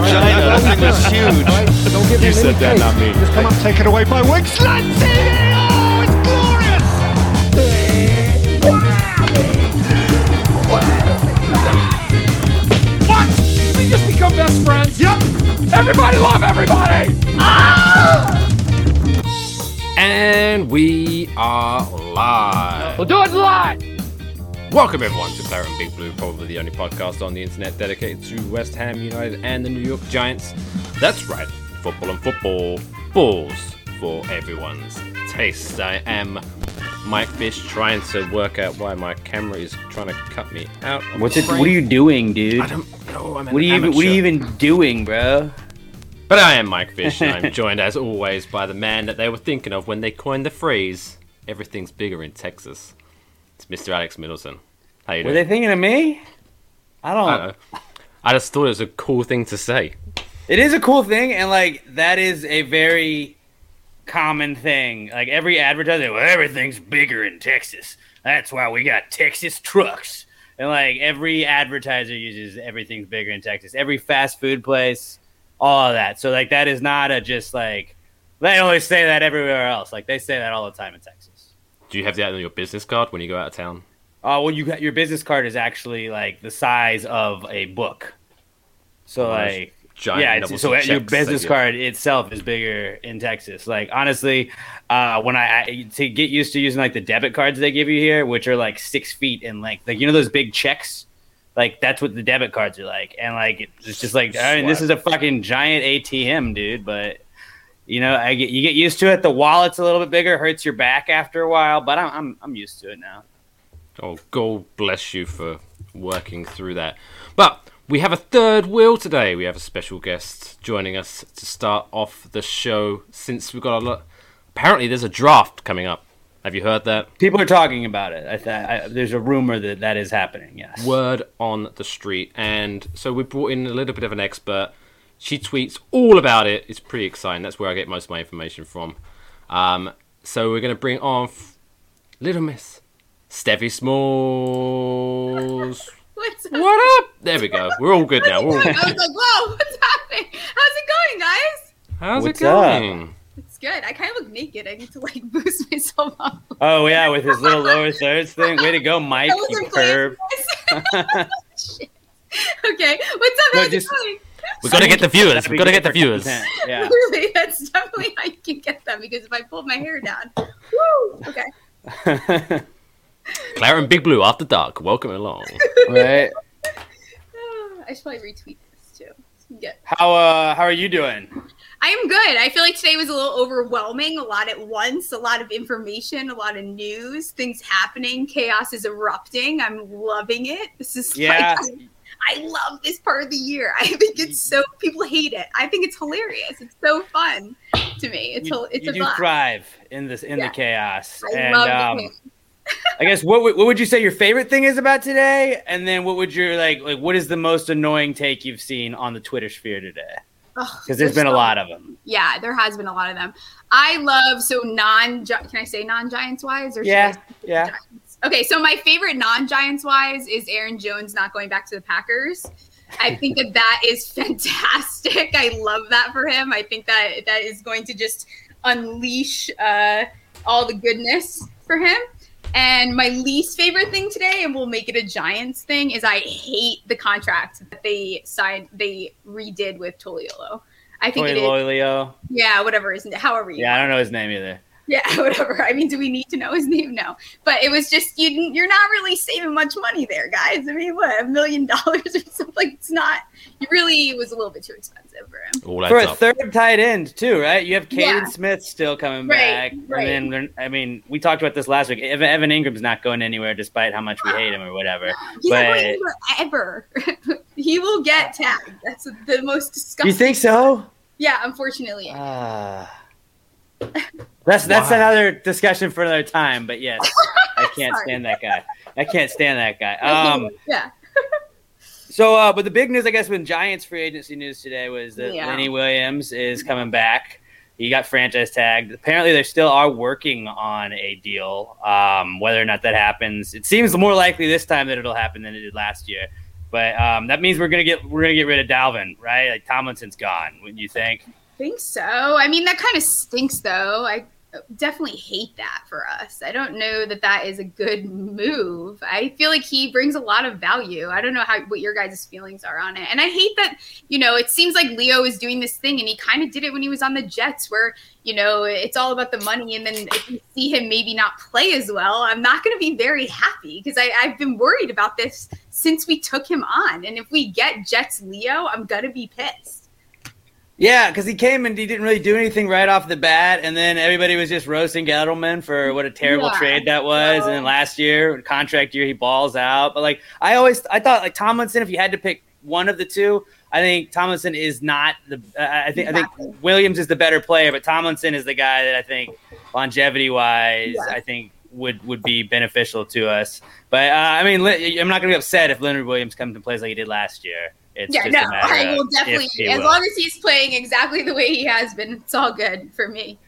vagina. That thing was huge. Don't give You him said that, cake. not me. Just come on. it away by Wings. Lanzini! Oh, it's glorious! What? We just become best friends? Yep. Everybody love everybody. And we are live. We'll do it live. Welcome everyone to Claret and Big Blue, probably the only podcast on the internet dedicated to West Ham United and the New York Giants. That's right, football and football, balls for everyone's taste. I am Mike Fish, trying to work out why my camera is trying to cut me out. What's it? What are you doing, dude? I don't know. I'm an What are you? even- What are you even doing, bro? But I am Mike Fish, and I'm joined as always by the man that they were thinking of when they coined the phrase "Everything's bigger in Texas." It's Mr. Alex Middleton. How you Were they thinking of me? I don't. I don't know. I just thought it was a cool thing to say. It is a cool thing, and like that is a very common thing. Like every advertiser, well, everything's bigger in Texas. That's why we got Texas trucks. And like every advertiser uses everything's bigger in Texas. Every fast food place, all of that. So like that is not a just like they always say that everywhere else. Like they say that all the time in Texas. Do you have that on your business card when you go out of town? Oh well, you got your business card is actually like the size of a book. So Nice. like Giant yeah, so your business card itself is bigger in Texas. Like honestly, uh, when I, I to get used to using like the debit cards they give you here, which are like six feet in length, like you know those big checks, like that's what the debit cards are like, and like it's just like I mean this is a fucking giant ATM, dude, but. You know, I get you get used to it. The wallet's a little bit bigger, hurts your back after a while, but I'm I'm, I'm used to it now. Oh, God bless you for working through that. But we have a third wheel today. We have a special guest joining us to start off the show. Since we've got a lot, apparently there's a draft coming up. Have you heard that? People are talking about it. I, th- I there's a rumor that that is happening. Yes. word on the street. And so we brought in a little bit of an expert. She tweets all about it. It's pretty exciting. That's where I get most of my information from. Um, so we're going to bring on f- Little Miss Steffi Smalls. What up? There we go. We're all good now. All... I was like, whoa, what's happening? How's it going, guys? How's What's it going? It's good. I kind of look naked. I need to like boost myself up. Oh yeah, with his little lower thirds thing. Way to go, Mike. I You wasn't playing perv. Shit. okay, what's up? No, How's just- it going? We got to get the viewers. We got to get the viewers. Yeah. Really, that's definitely how you can get them because if I pulled my hair down, woo. Okay. Claret and Big Blue after dark. Welcome along. right. I should probably retweet this too. Get. How uh how are you doing? I am good. I feel like today was a little overwhelming, a lot at once, a lot of information, a lot of news, things happening, chaos is erupting. I'm loving it. This is Yeah. like I love this part of the year. I think it's so people hate it. I think it's hilarious. It's so fun to me. It's you, a, it's you a do thrive in this in Yeah. the chaos. I and love um. I guess what would- what would you say your favorite thing is about today? And then what would your like like what is the most annoying take you've seen on the Twitter sphere today? Because there's been a lot of them. Yeah, there has been a lot of them. I love so non. Can I say non Giants wise or Yeah, yeah. Giants? Okay, so my favorite non Giants wise is Aaron Jones not going back to the Packers. I think that that is fantastic. I love that for him. I think that that is going to just unleash uh, all the goodness for him. And my least favorite thing today, and we'll make it a Giants thing, is I hate the contract that they signed, they redid with Toliolo. I think it is. Lolio. Yeah, whatever his however you Yeah, I don't know his name either. Yeah, whatever. I mean, do we need to know his name? No, but it was just you. You're not really saving much money there, guys. I mean, what a million dollars or something? Like, it's not. You really was a little bit too expensive for him. All For a up. third tight end too, right? You have Caden Yeah. Smith still coming Right, back, right. and then I mean, we talked about this last week. Evan, Evan Engram's not going anywhere, despite how much we hate him or whatever. He's not going But- anywhere ever. he will get tagged. That's the most disgusting. You think so? Yeah, unfortunately. Ah. That's that's Why? another discussion for another time. But yes, I can't stand that guy. I can't stand that guy. Um. yeah. So, uh, but the big news, I guess, when Giants free agency news today was that Yeah. Lenny Williams is coming back. He got franchise tagged. Apparently, they still are working on a deal. Um, whether or not that happens, it seems more likely this time that it'll happen than it did last year. But um, that means we're gonna get we're gonna get rid of Dalvin, right? Like Tomlinson's gone. Wouldn't you think? Think so. I mean, that kind of stinks, though. I definitely hate that for us. I don't know that that is a good move. I feel like he brings a lot of value. I don't know how what your guys' feelings are on it. And I hate that, you know, it seems like Leo is doing this thing and he kind of did it when he was on the Jets where, you know, it's all about the money and then if you see him maybe not play as well, I'm not going to be very happy because I've been worried about this since we took him on. And if we get Jets Leo, I'm going to be pissed. Yeah, because he came and he didn't really do anything right off the bat, and then everybody was just roasting Gettleman for what a terrible yeah. trade that was. And then last year, contract year, he balls out. But like I always, I thought like Tomlinson, if you had to pick one of the two, I think Tomlinson is not the. Uh, I think exactly. I think Williams is the better player, but Tomlinson is the guy that I think longevity wise, yeah. I think would would be beneficial to us. But uh, I mean, I'm not going to be upset if Leonard Williams comes and plays like he did last year. It's yeah, no, I will definitely. As will. long as he's playing exactly the way he has been, it's all good for me.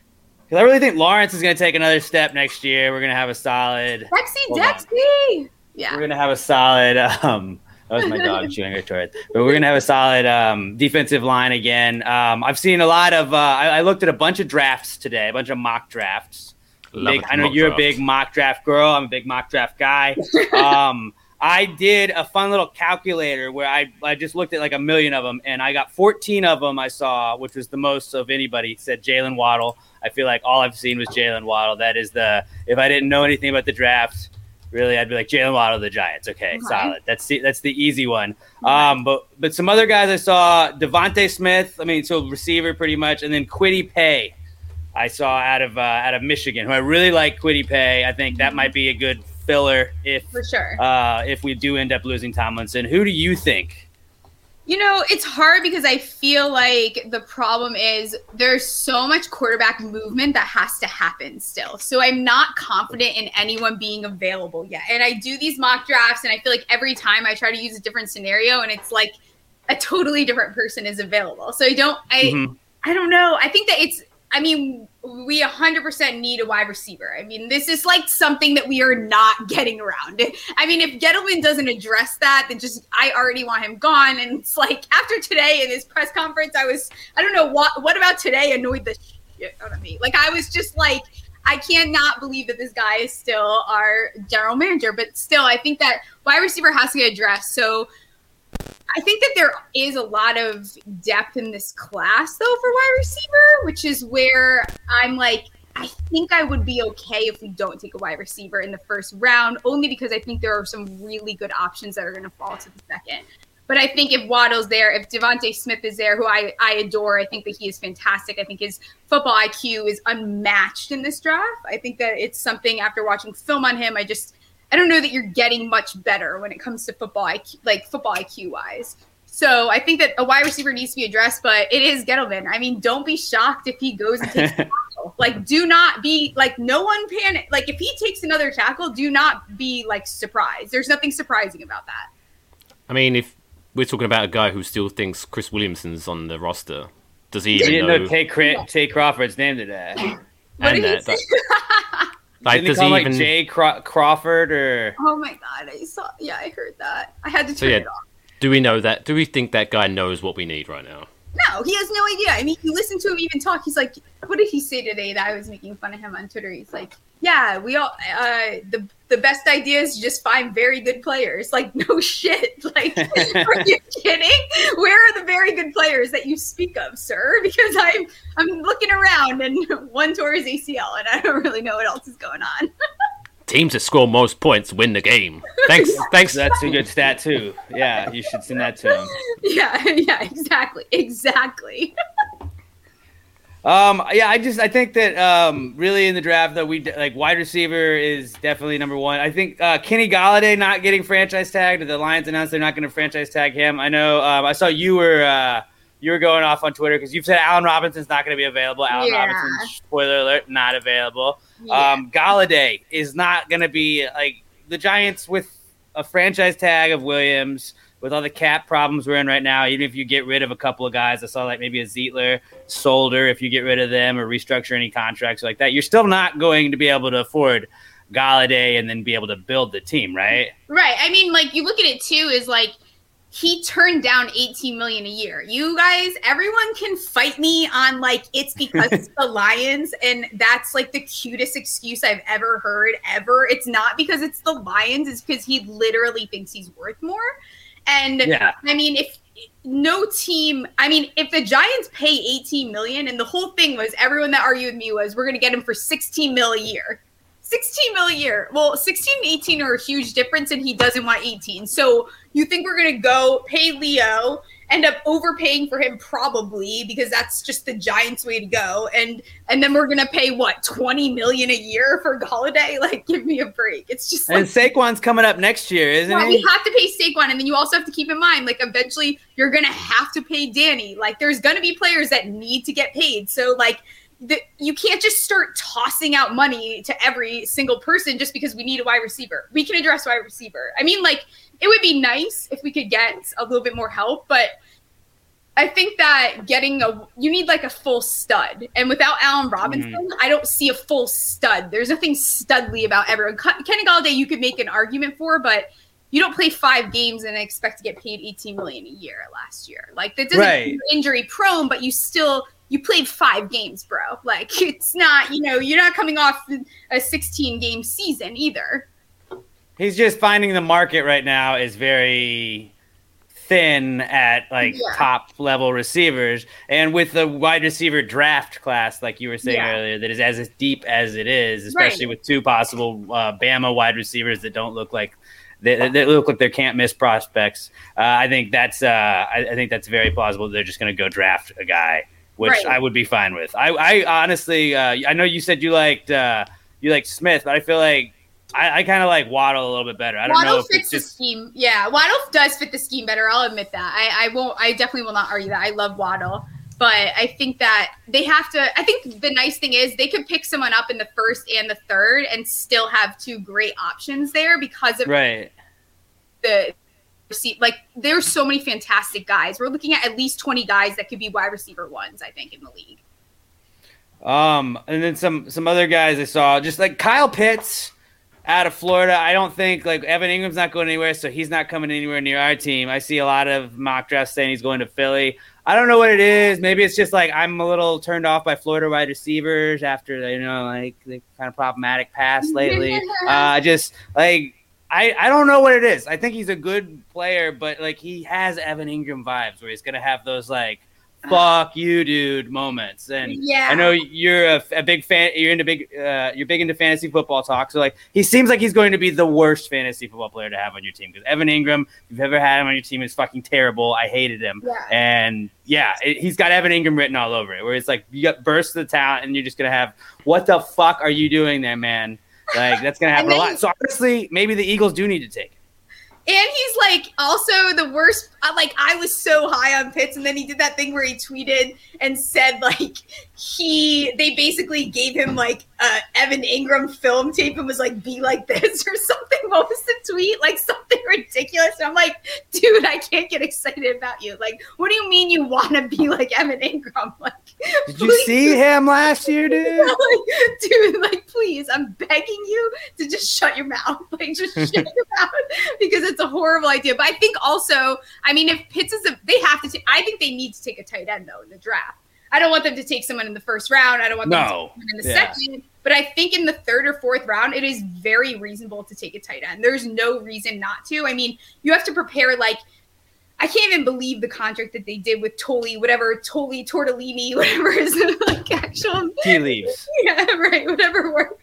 Because I really think Lawrence is going to take another step next year. We're going to have a solid. Dexy, Dexy. Yeah. We're going to have a solid. Um, that was my dog chewing her toy. But we're gonna have a solid um, defensive line again. Um, I've seen a lot of. Uh, I, I, looked at a bunch of drafts today, a bunch of mock drafts. Big, I know you're drafts. a big mock draft girl. I'm a big mock draft guy. Um, I did a fun little calculator where I, I just looked at like a million of them and I got 14 of them I saw, which was the most of anybody. It said Jaylen Waddle. I feel like all I've seen was Jaylen Waddle. That is the, if I didn't know anything about the draft, really, I'd be like Jaylen Waddle, the Giants. Okay, solid. That's the, that's the easy one. Um, but, but some other guys I saw, DeVonta Smith, I mean, so receiver pretty much, and then Kwity Paye. I saw out of uh, out of Michigan, who I really like. Kwity Paye. I think that might be a good filler if for sure uh, if we do end up losing Tomlinson. Who do you think? You know, it's hard because I feel like the problem is there's so much quarterback movement that has to happen still. So I'm not confident in anyone being available yet. And I do these mock drafts, and I feel like every time I try to use a different scenario, and it's like a totally different person is available. So I don't, I, mm-hmm. I don't know. I think that it's I mean, we 100% need a wide receiver. I mean, this is like something that we are not getting around. I mean, if Gettleman doesn't address that, then just I already want him gone. And it's like after today in this press conference, I was I don't know what what about today annoyed the shit out of me. Like I was just like I cannot believe that this guy is still our general manager. But still, I think that wide receiver has to get addressed. So I think that there is a lot of depth in this class, though, for wide receiver, which is where I'm like, I think I would be okay if we don't take a wide receiver in the first round, only because I think there are some really good options that are going to fall to the second. But I think if Waddle's there, if DeVonta Smith is there, who I, I adore, I think that he is fantastic. I think his football IQ is unmatched in this draft. I think that it's something after watching film on him, I just I don't know that you're getting much better when it comes to football IQ, like football IQ wise. So I think that a wide receiver needs to be addressed, but it is Gettleman. I mean, don't be shocked if he goes and takes a tackle. Like, do not be like no one panic. Like, if he takes another tackle, do not be like surprised. There's nothing surprising about that. I mean, if we're talking about a guy who still thinks Chris Williamson's on the roster, does he? Even didn't know, know Tay, Cra- Tay Crawford's name today. What and that, that, Like, Didn't does he, even like Jay Craw- Crawford or? Oh my god! I saw. Yeah, I heard that. I had to turn so, yeah, it off. Do we know that? Do we think that guy knows what we need right now? No, he has no idea. I mean, you listen to him even talk. He's like, what did he say today that I was making fun of him on Twitter? He's like, yeah, we all uh, the the best idea is just find very good players. Like, no shit. Like, are you kidding? Where are the very good players that you speak of, sir? Because I'm I'm looking around and one tour is ACL, and I don't really know what else is going on. Teams that score most points win the game. Thanks, thanks. That's a good stat too. Yeah, you should send that to him. Yeah, yeah, exactly, exactly. Um, yeah, I just I think that um, really in the draft that we like wide receiver is definitely number one. I think uh, Kenny Golladay not getting franchise tagged. The Lions announced they're not going to franchise tag him. I know. Um, I saw you were uh, you were going off on Twitter because you've said Allen Robinson's not going to be available. Allen yeah. Robinson, spoiler alert, not available. Yeah. Um, Golladay is not going to be like the Giants with a franchise tag of Williams with all the cap problems we're in right now, even if you get rid of a couple of guys, I saw like maybe a Zeitler, Solder, if you get rid of them or restructure any contracts like that, you're still not going to be able to afford Golladay and then be able to build the team, right? Right. I mean, like you look at it too, is like he turned down 18 million a year. You guys, everyone can fight me on like it's because it's the Lions, and that's like the cutest excuse I've ever heard ever. It's not because it's the Lions, it's because he literally thinks he's worth more. And Yeah. I mean, if no team, I mean, if the Giants pay 18 million, and the whole thing was everyone that argued with me was we're gonna get him for 16 mil a year. 16 mil a year. Well, 16 and 18 are a huge difference, and he doesn't want 18. So you think we're gonna go pay Leo, end up overpaying for him probably because that's just the Giants' way to go, and and then we're gonna pay what 20 million a year for Golladay? Like, give me a break. It's just like And Saquon's coming up next year, isn't yeah, he? we have to pay Saquon, and then you also have to keep in mind, like, eventually you're gonna have to pay Danny. Like, there's gonna be players that need to get paid. So, like, the, you can't just start tossing out money to every single person just because we need a wide receiver. We can address wide receiver. I mean, like, it would be nice if we could get a little bit more help, but I think that getting a you need like a full stud, and without Allen Robinson, mm. I don't see a full stud. There's nothing studly about everyone. Kenny Golladay, you could make an argument for, but you don't play five games and expect to get paid 18 million a year last year. Like that doesn't Right. injury prone, but you still you played five games, bro. Like it's not you know you're not coming off a 16 game season either. He's just finding the market right now is very thin at like Yeah. top level receivers and with the wide receiver draft class like you were saying Yeah. earlier that is as deep as it is especially Right. with two possible uh, Bama wide receivers that don't look like they, they look like they can't miss prospects uh, I think that's uh, I, I think that's very plausible they're just going to go draft a guy which Right. I would be fine with I, I honestly uh, I know you said you liked uh, you liked Smith but I feel like I, I kind of like Waddle a little bit better. I don't know Waddle if fits it's the just scheme. Yeah, Waddle does fit the scheme better. I'll admit that. I, I won't. I definitely will not argue that. I love Waddle, but I think that they have to. I think the nice thing is they could pick someone up in the first and the third and still have two great options there because of right. the receive. Like there's so many fantastic guys. We're looking at at least 20 guys that could be wide receiver ones. I think in the league. Um, and then some some other guys I saw, just like Kyle Pitts out of Florida. I don't think like Evan Engram's not going anywhere, so he's not coming anywhere near our team. I see a lot of mock drafts saying he's going to Philly. I don't know what it is. Maybe it's just like I'm a little turned off by Florida wide receivers after you know like the kind of problematic past lately. uh, just like I I don't know what it is. I think he's a good player, but like he has Evan Engram vibes where he's gonna have those like fuck you dude moments and Yeah. I know you're a, a big fan. You're into big. Uh, you're big into fantasy football talk. So like, he seems like he's going to be the worst fantasy football player to have on your team because Evan Engram, if you've ever had him on your team, is fucking terrible. I hated him. Yeah. And yeah, it, he's got Evan Engram written all over it. Where it's like you got bursts of talent, and you're just gonna have what the fuck are you doing there, man? Like that's gonna happen a lot. So honestly, maybe the Eagles do need to take. him. And he's like also the worst. uh, Like I was so high on Pitts, and then he did that thing where he tweeted and said like he they basically gave him like uh, Evan Engram film tape and was like be like this or something. What was the tweet? Like something ridiculous. And I'm like, dude, I can't get excited about you. Like, what do you mean you want to be like Evan Engram? Like, Did you see him last year, dude? like, dude, like, please, I'm begging you to just shut your mouth. Like, just shut your mouth because it's a horrible idea. But I think also, I mean, if Pitts is a, they have to, ta- I think they need to take a tight end though in the draft. I don't want them to take someone in the first round. I don't want them to No. take someone in the Yeah. second. But I think in the third or fourth round, it is very reasonable to take a tight end. There's no reason not to. I mean, you have to prepare like I can't even believe the contract that they did with Toli, whatever Toli Tortellini, whatever is like actual He leaves. yeah, right, whatever works.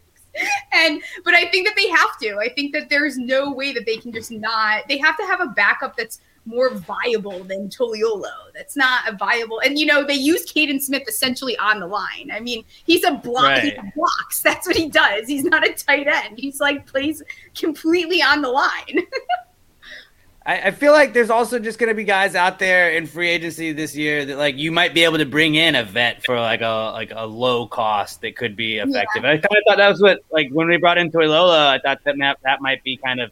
And but I think that they have to. I think that there's no way that they can just not. They have to have a backup that's more viable than Toliolo. That's not a viable. And you know they use Kaden Smith essentially on the line. I mean, he's a block. He blocks. That's what he does. He's not a tight end. He's like plays completely on the line. I, I feel like there's also just going to be guys out there in free agency this year that like you might be able to bring in a vet for like a like a low cost that could be effective. I kind of thought that was what like when we brought in Toilola, I thought that that, that might be kind of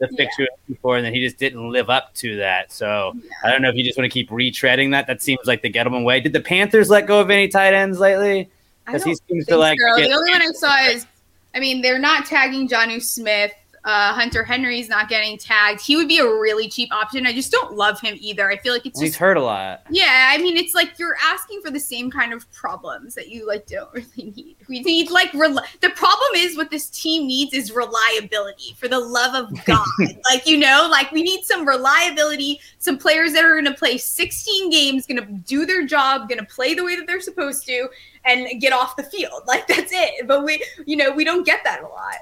the fix Yeah. you were looking for, and then he just didn't live up to that. So I don't know if you just want to keep retreading that. That seems like the Gettleman way. Did the Panthers let go of any tight ends lately? Because he seems to like so. get- The only one I saw is, I mean, they're not tagging Jonnu Smith. Uh, Hunter Henry's not getting tagged. He would be a really cheap option. I just don't love him either. I feel like it's He's just hurt a lot. yeah. I mean, it's like you're asking for the same kind of problems that you like don't really need. We need like rel- the problem is what this team needs is reliability. For the love of God, like you know, like we need some reliability. Some players that are going to play 16 games, going to do their job, going to play the way that they're supposed to, and get off the field. Like that's it. But we, you know, we don't get that a lot.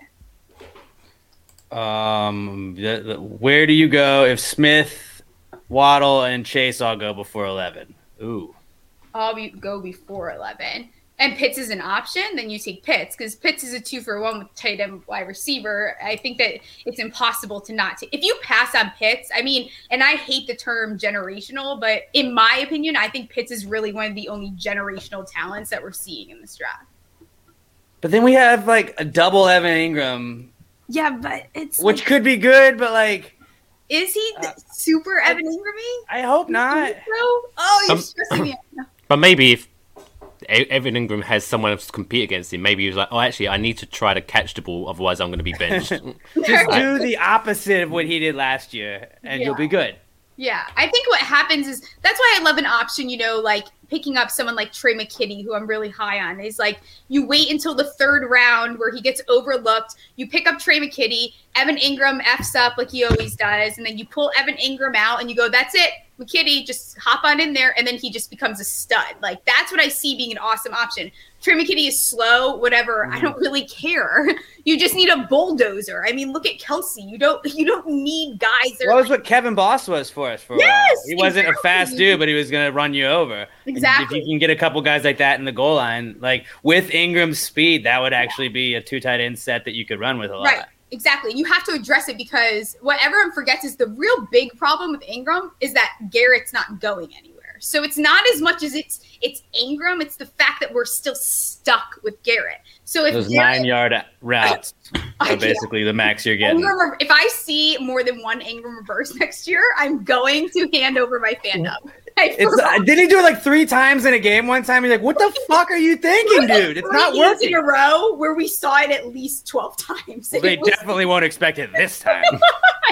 Um, the, the, where do you go if Smith, Waddle, and Chase all go before eleven? Ooh, I'll be, go before 11. And Pitts is an option, then you take Pitts because Pitts is a two for one with tight end wide receiver. I think that it's impossible to not take. If you pass on Pitts, I mean, and I hate the term generational, but in my opinion, I think Pitts is really one of the only generational talents that we're seeing in this draft. but then we have like a double Evan Engram, Yeah, but it's which like, could be good, but like is he uh, super Evan Engramy? I hope not. Oh, you're Um, stressing me out. But maybe if E- Evan Engram has someone else to compete against him, maybe he was like, oh, actually, I need to try to catch the ball, otherwise I'm going to be benched. Just do the opposite of what he did last year, and you'll be good. Yeah, I think what happens is that's why I love an option, you know, like picking up someone like Tre McKitty, who I'm really high on, is like you wait until the third round where he gets overlooked. You pick up Tre McKitty, Evan Engram F's up like he always does, and then you pull Evan Engram out and you go, that's it. McKitty, just hop on in there, and then he just becomes a stud. Like that's what I see being an awesome option. Tre McKitty is slow, whatever. I mm-hmm. don't really care. You just need a bulldozer. I mean, look at Kelce. You don't you don't need guys that That are was what Kevin Boss was for us for a while. Yes, He wasn't a fast dude, but he was going to run you over. And Exactly. If you can get a couple guys like that in the goal line, like with Engram's speed, that would actually be a two tight end set that you could run with a lot. Right. Exactly. You have to address it because what everyone forgets is the real big problem with Engram is that Garrett's not going anywhere. So it's not as much as it's it's Engram, it's the fact that we're still stuck with Garrett. So if Those Garrett, nine yard routes I are basically the max you're getting. Engram, if I see more than one Engram reverse next year, I'm going to hand over my fandom. I It's, uh, did he do it like three times in a game one time? You're like, what the fuck are you thinking, dude? It's not Three working. in a row where we saw it at least 12 times. Well, they was- definitely won't expect it this time.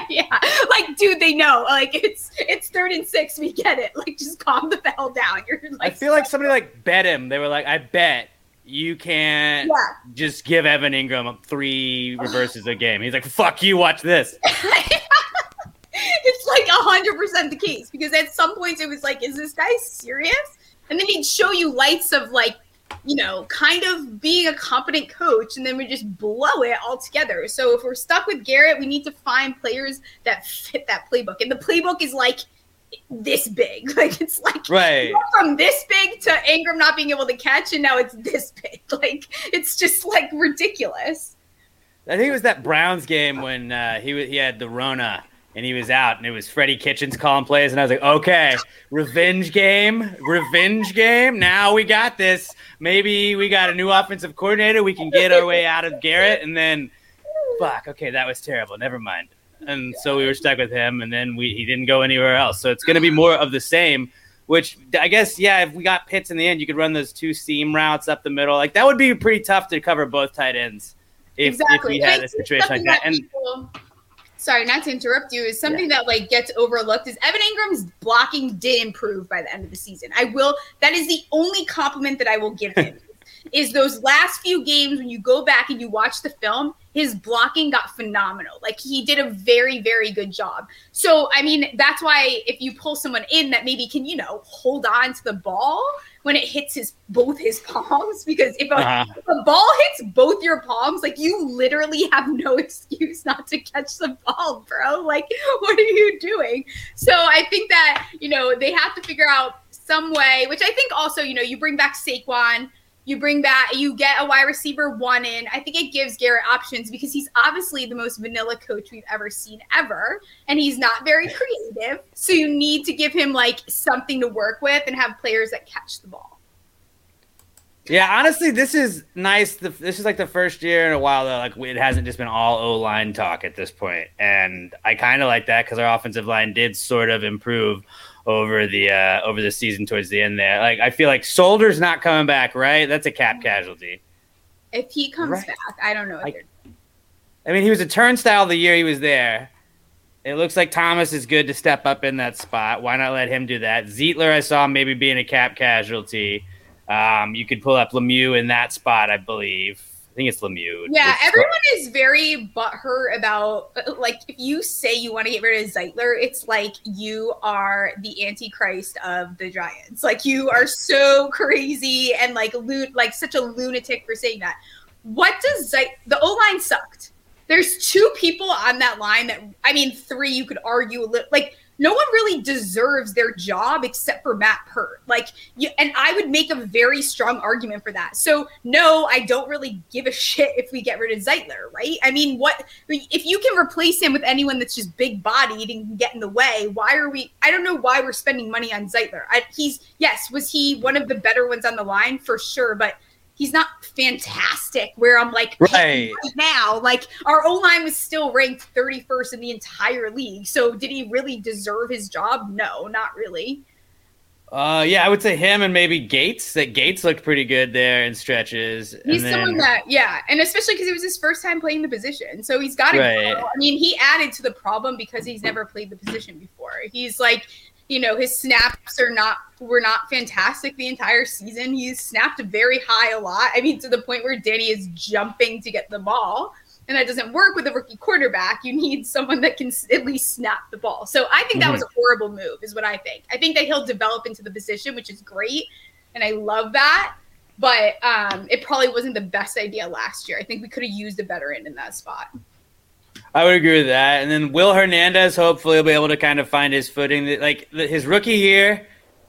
yeah, like dude, they know. Like it's it's third and six. We get it. Like just calm the hell down. You're I like feel like somebody like bet him. They were like, I bet you can't yeah. just give Evan Engram three reverses a game. He's like, fuck you, watch this. it's like a hundred percent the case because at some points it was like, is this guy serious? And then he'd show you lights of like, you know, kind of being a competent coach, and then we just blow it all together. So if we're stuck with Garrett, we need to find players that fit that playbook, and the playbook is like this big. Like it's like Right. from this big to Engram not being able to catch, and now it's this big. Like it's just like ridiculous. I think it was that Browns game when uh, he he had the Rona and he was out, and it was Freddie Kitchens calling plays, and I was like, okay, revenge game, revenge game. Now we got this. Maybe we got a new offensive coordinator. We can get our way out of Garrett, and then, fuck, okay, that was terrible. Never mind. And so we were stuck with him, and then we he didn't go anywhere else. So it's going to be more of the same. Which I guess, yeah, if we got Pitts in the end, you could run those two seam routes up the middle. Like that would be pretty tough to cover both tight ends if, exactly. if we had a situation like that. And sorry, not to interrupt you, is something that like gets overlooked is Evan Engram's blocking did improve by the end of the season. I will. That is the only compliment that I will give him. is those last few games when you go back and you watch the film, his blocking got phenomenal. Like he did a very, very good job. So I mean, that's why if you pull someone in that maybe can, you know, hold on to the ball when it hits his both his palms, because if a, Uh-huh. if a ball hits both your palms, like you literally have no excuse not to catch the ball, bro. Like, what are you doing? So I think that, you know, they have to figure out some way, which I think also, you know, you bring back Saquon, you bring back, you get a wide receiver one in. I think it gives Garrett options because he's obviously the most vanilla coach we've ever seen ever, and he's not very creative. So you need to give him like something to work with and have players that catch the ball. yeah, honestly, this is nice. This is like the first year in a while that like it hasn't just been all O line talk at this point, and I kind of like that because our offensive line did sort of improve over the uh, over the season towards the end there. Like I feel like Solder's not coming back, right? That's a cap casualty. If he comes Right. back, I don't know. If I- they're I mean, he was a turnstile the year he was there. It looks like Thomas is good to step up in that spot. Why not let him do that? Zeitler, I saw maybe being a cap casualty. Um, you could pull up Lemieux in that spot, I believe. I think it's Lemieux. Yeah, It's- everyone is very butthurt about uh, like if you say you want to get rid of Zeitler, it's like you are the antichrist of the Giants. Like you are so crazy and like lu- like such a lunatic for saying that. What does Zeit? The O line sucked. There's two people on that line that I mean, three you could argue a little like no one really deserves their job except for Matt Peart. Like, you, and I would make a very strong argument for that. So, no, I don't really give a shit if we get rid of Zeitler, right? I mean, what if you can replace him with anyone that's just big bodied and can get in the way? Why are we? I don't know why we're spending money on Zeitler. I, he's yes, was he one of the better ones on the line for sure, but he's not fantastic. Where I'm like, Right. right now. Like our O line was still ranked 31st in the entire league. So did he really deserve his job? No, not really. Uh, yeah, I would say him and maybe Gates. That Gates looked pretty good there in stretches. And He's then- someone that, yeah, and especially because it was his first time playing the position, so he's got to. Right. grow. I mean, he added to the problem because he's never played the position before. He's like, you know, his snaps are not were not fantastic the entire season. He's snapped very high a lot. I mean, to the point where Danny is jumping to get the ball. And that doesn't work with a rookie quarterback. You need someone that can at least snap the ball. So I think that was a horrible move, is what I think. I think that he'll develop into the position, which is great. And I love that but um, it probably wasn't the best idea last year. I think we could have used a veteran in that spot. I would agree with that. And then Will Hernandez, hopefully, will be able to kind of find his footing. Like his rookie year,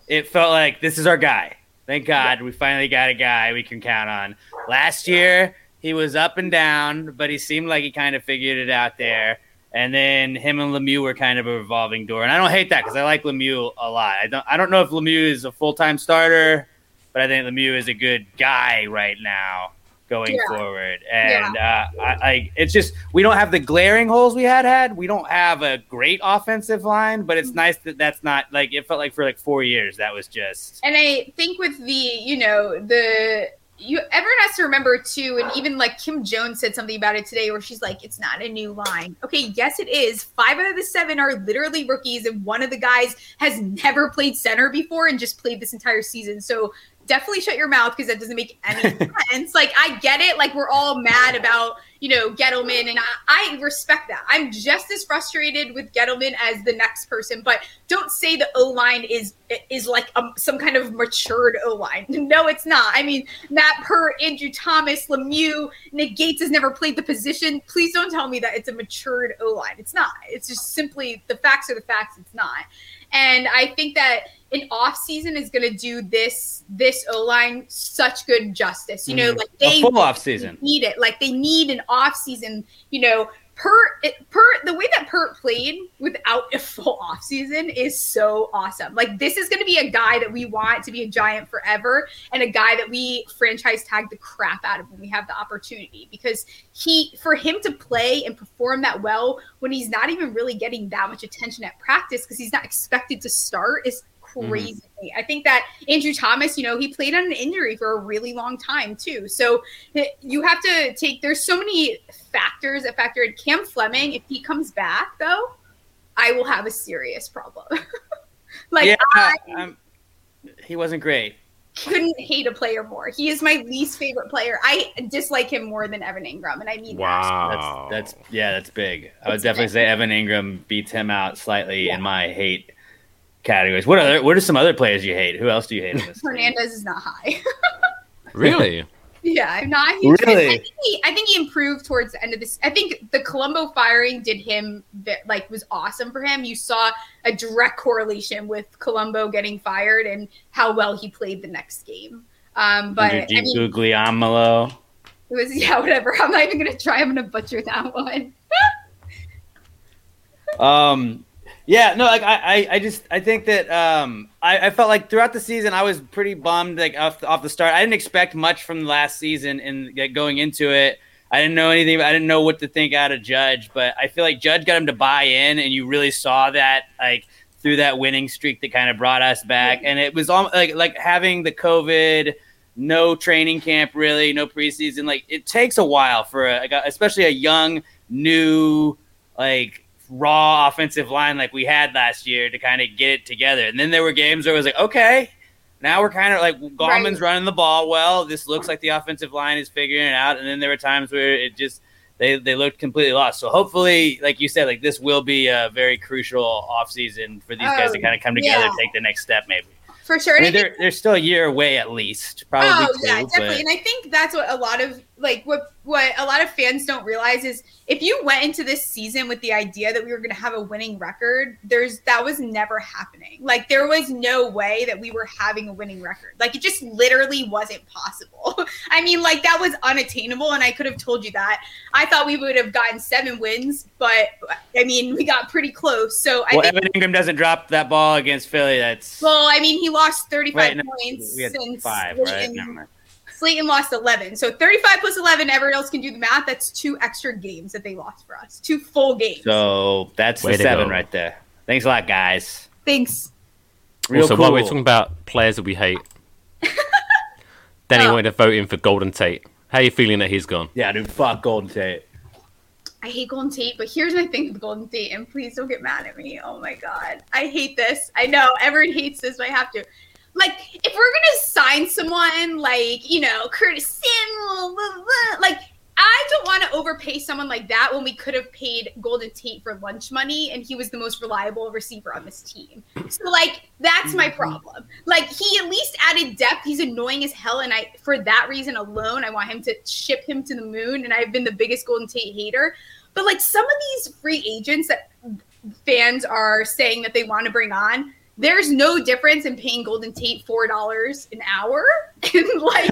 it felt like this is our guy. Thank God we finally got a guy we can count on. Last year, he was up and down, but he seemed like he kind of figured it out there. And then him and Lemieux were kind of a revolving door. And I don't hate that because I like Lemieux a lot. I don't. I don't know if Lemieux is a full time starter, but I think Lemieux is a good guy right now going Yeah. forward. And uh, I, I, it's just we don't have the glaring holes we had had. We don't have a great offensive line, but it's nice that that's not like it felt like for like four years that was just And I think with the, you know, the you everyone has to remember too, and even like Kim Jones said something about it today where she's like, it's not a new line. Okay, yes, it is. Five out of the seven are literally rookies, and one of the guys has never played center before and just played this entire season. So definitely shut your mouth because that doesn't make any sense. Like I get it, like we're all mad about you know Gettleman, and I, I respect that. I'm just as frustrated with Gettleman as the next person, but don't say the O line is is like um, some kind of matured O line. No, it's not. I mean, Matt Peart, Andrew Thomas, Lemieux, Nick Gates has never played the position. Please don't tell me that it's a matured O line. It's not. It's just simply the facts are the facts. It's not. And I think that an off season is going to do this this O line such good justice. You know, Mhm. like a they full off season. need it. Like they need an off season. You know, Peart, Peart, the way that Peart played without a full off season is so awesome. Like this is going to be a guy that we want to be a giant forever, and a guy that we franchise tag the crap out of when we have the opportunity. Because he, for him to play and perform that well when he's not even really getting that much attention at practice because he's not expected to start is crazy. to me. I think that Andrew Thomas, you know, he played on an injury for a really long time too. So you have to take. There's so many factors that factor in. Cam Fleming, if he comes back though, I will have a serious problem. like yeah, I um, he wasn't great. couldn't hate a player more. He is my least favorite player. I dislike him more than Evan Engram, and I mean that. Wow. That's that's yeah, that's big. I would It's definitely big. say Evan Engram beats him out slightly in my hate categories. What other? What are some other players you hate? Who else do you hate? In this league? Hernandez is not high. Really? Yeah, I'm not huge. Really? I think, he, I think he improved towards the end of this. I think the Colombo firing did him ve- like was awesome for him. You saw a direct correlation with Colombo getting fired and how well he played the next game. Um, but I Andrew mean, Guglielmo. it was yeah, whatever. I'm not even gonna try. I'm gonna butcher that one. Um, yeah, no, like I, I, I just, I think that um, I, I felt like throughout the season I was pretty bummed like off, off the start. I didn't expect much from last season and like, going into it. I didn't know anything. I didn't know what to think out of Judge, but I feel like Judge got him to buy in, and you really saw that like through that winning streak that kind of brought us back. And it was all like like having the COVID, no training camp really, no preseason. Like it takes a while for a- especially a young new like raw offensive line like we had last year to kind of get it together. And then there were games where it was like, okay, now we're kind of like Gallman's Right. running the ball well. This looks like the offensive line is figuring it out. And then there were times where it just they they looked completely lost. So hopefully, like you said, like this will be a very crucial offseason for these guys Oh, to kind of come together, yeah. take the next step, maybe. for sure. I mean, they're they're still a year away at least, probably oh two. yeah, definitely. but And I think that's what a lot of like what what a lot of fans don't realize is if you went into this season with the idea that we were going to have a winning record, there's that was never happening. Like there was no way that we were having a winning record. Like it just literally wasn't possible. I mean, like that was unattainable, and I could have told you that. I thought we would have gotten seven wins, but I mean, we got pretty close. So I well, think. Evan Engram doesn't drop that ball against Philly. That's Well, I mean, he lost 35 Wait, no, points we had since five, right? Slayton, Never lost 11. So 35 plus 11, everyone else can do the math. That's two extra games that they lost for us. Two full games. So that's Way the seven go. right there. Thanks a lot, guys. Thanks. Real also, cool. while we're talking about players that we hate, Danny Oh. wanted to vote in for Golden Tate. How are you feeling that he's gone? yeah, dude, fuck Golden Tate. I hate Golden Tate, but here's my thing with Golden Tate, and please don't get mad at me. Oh my god, I hate this. I know everyone hates this, but I have to. Like, if we're gonna sign someone like you know Curtis Samuel, blah, blah, like I don't want to overpay someone like that when we could have paid Golden Tate for lunch money, and he was the most reliable receiver on this team. So like that's my mm-hmm. problem. Like he at least added depth. He's annoying as hell, and I for that reason alone, I want him to ship him to the moon. And I've been the biggest Golden Tate hater. But like some of these free agents that fans are saying that they want to bring on, there's no difference in paying Golden Tate four dollars an hour. and like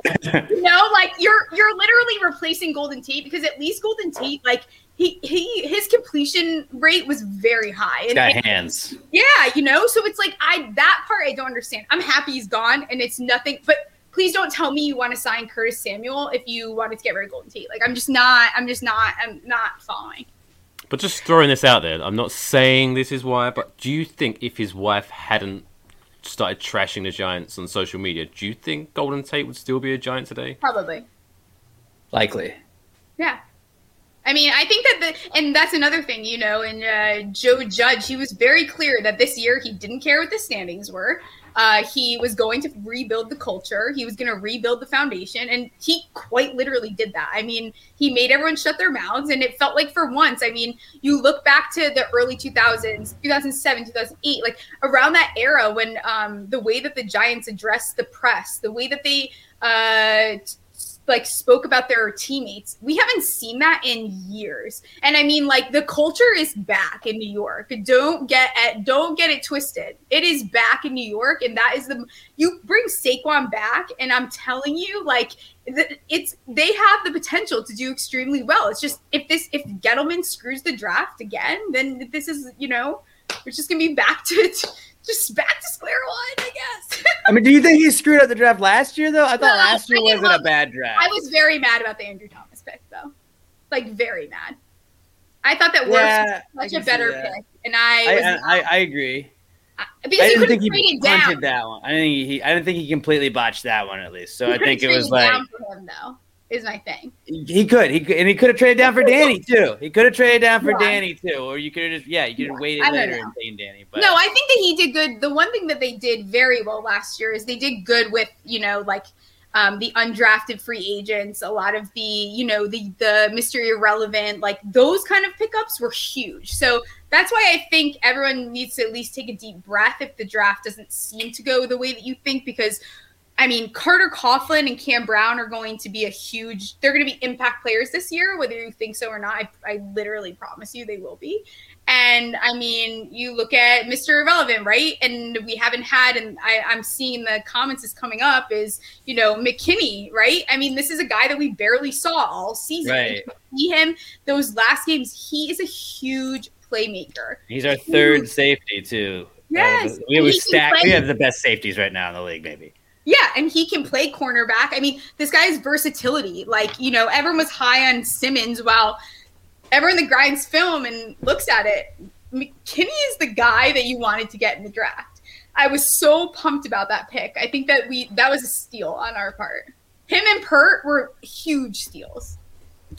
you know, like you're you're literally replacing Golden Tate because at least Golden Tate, like he he his completion rate was very high. He's got hands. Yeah, you know, so it's like I that part I don't understand. I'm happy he's gone, and it's nothing. But please don't tell me you want to sign Curtis Samuel if you wanted to get rid of Golden Tate. Like I'm just not. I'm just not. I'm not following. But just throwing this out there, I'm not saying this is why, but do you think if his wife hadn't started trashing the Giants on social media, do you think Golden Tate would still be a Giant today? Probably. Likely. Yeah. I mean, I think that the and that's another thing, you know. And uh, Joe Judge, he was very clear that this year he didn't care what the standings were. Uh, he was going to rebuild the culture. He was going to rebuild the foundation, and he quite literally did that. I mean, he made everyone shut their mouths, and it felt like for once. I mean, you look back to the early 2000s, 2007, 2008, like around that era when um, the way that the Giants addressed the press, the way that they uh, like spoke about their teammates. We haven't seen that in years. And I mean like the culture is back in New York. Don't get it don't get it twisted. It is back in New York and that is the you bring Saquon back and I'm telling you like it's they have the potential to do extremely well. It's just if this if Gettleman screws the draft again, then this is, you know, we're just going to be back to just back to square one, I guess. I mean, do you think he screwed up the draft last year though? I thought No, last year I wasn't a bad draft. I was very mad about the Andrew Thomas pick, though. Like very mad. I thought that Yeah, was such a better pick, and I, I, was I, I, I agree. Uh, I- I because he didn't think he traded down. that one. I didn't think he. I didn't think he completely botched that one at least. So I think it was like him, though. Is my thing. he could. He could, and he could have traded down for Danny too. He could have traded down for Yeah. Danny too, or you could have just yeah, you could have Yeah, waited later know. and taken Danny. But no, I think that he did good. The one thing that they did very well last year is they did good with you know like um, the undrafted free agents. A lot of the you know the the mystery irrelevant like those kind of pickups were huge. So that's why I think everyone needs to at least take a deep breath if the draft doesn't seem to go the way that you think because. I mean, Carter Coughlin and Cam Brown are going to be a huge. They're going to be impact players this year, whether you think so or not. I, I literally promise you they will be. And I mean, you look at Mr. Irrelevant, right? And we haven't had, and I, I'm seeing the comments is coming up is, you know, McKinney, right? I mean, this is a guy that we barely saw all season. Right. See him those last games. He is a huge playmaker. he's our third safety too. Yes, Uh, we stacked. We have the best safeties right now in the league, maybe. Yeah, and he can play cornerback. I mean, this guy's versatility. Like, you know, everyone was high on Simmons while everyone that grinds film and looks at it. McKinney is the guy that you wanted to get in the draft. I was so pumped about that pick. I think that we that was a steal on our part. Him and Peart were huge steals.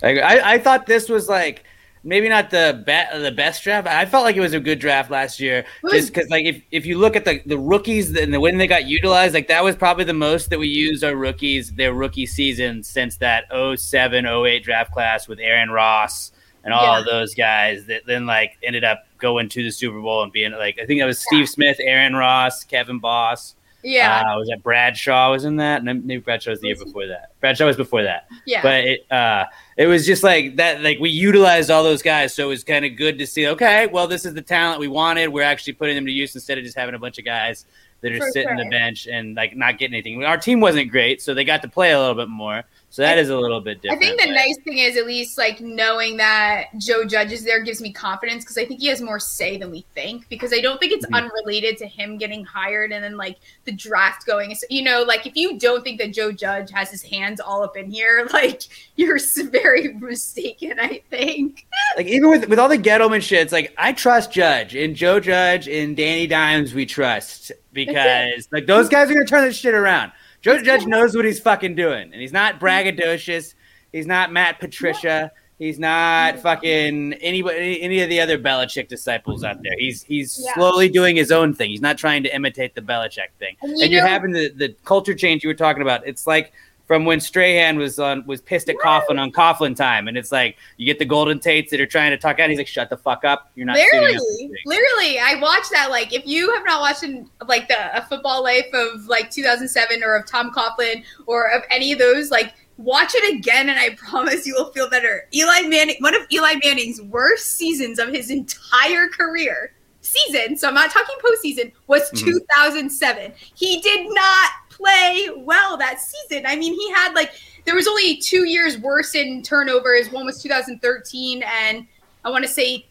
I, I, I thought this was like maybe not the be- the best draft. I felt like it was a good draft last year, just because like if, if you look at the the rookies and the when they got utilized, like that was probably the most that we used our rookies their rookie season since that 07, 08 draft class with Aaron Ross and all Yeah. of those guys that then like ended up going to the Super Bowl and being like I think that was Steve Smith, Aaron Ross, Kevin Boss. Yeah, Uh, was that Bradshaw was in that? Maybe Bradshaw was the year before that. Bradshaw was before that. Yeah. but it uh it was just like that like we utilized all those guys so it was kind of good to see okay well this is the talent we wanted. We're actually putting them to use instead of just having a bunch of guys that are For sitting the bench and like not getting anything. Our team wasn't great so they got to play a little bit more so that I- is a little bit different. I think the but- nice thing is at least like knowing that Joe Judge is there gives me confidence because I think he has more say than we think because I don't think it's Mhm. unrelated to him getting hired and then like the draft going. So, you know, like if you don't think that Joe Judge has his hands all up in here, like you're very mistaken. I think. like even with with all the Gettleman shit, it's like I trust Judge and Joe Judge and Danny Dimes. We trust because like those guys are gonna turn this shit around. Joe Judge knows what he's fucking doing, and he's not braggadocious. He's not Matt Patricia. He's not fucking anybody, any, of the other Belichick disciples out there. He's he's Yeah. slowly doing his own thing. He's not trying to imitate the Belichick thing. And you you're know- having the, the culture change you were talking about. It's like from when Strahan was on was pissed at Coughlin on Coughlin time, and it's like you get the Golden Tates that are trying to talk out. He's like, "Shut the fuck up! You're not Literally, literally, I watched that. Like, if you have not watched like the a football life of like 2007 or of Tom Coughlin or of any of those, like watch it again, and I promise you will feel better. Eli Manning, one of Eli Manning's worst seasons of his entire career, season. So I'm not talking postseason. Was Mhm. 2007. He did not play well that season. I mean, he had like there was only two years worse in turnovers. One was 2013, and I want to say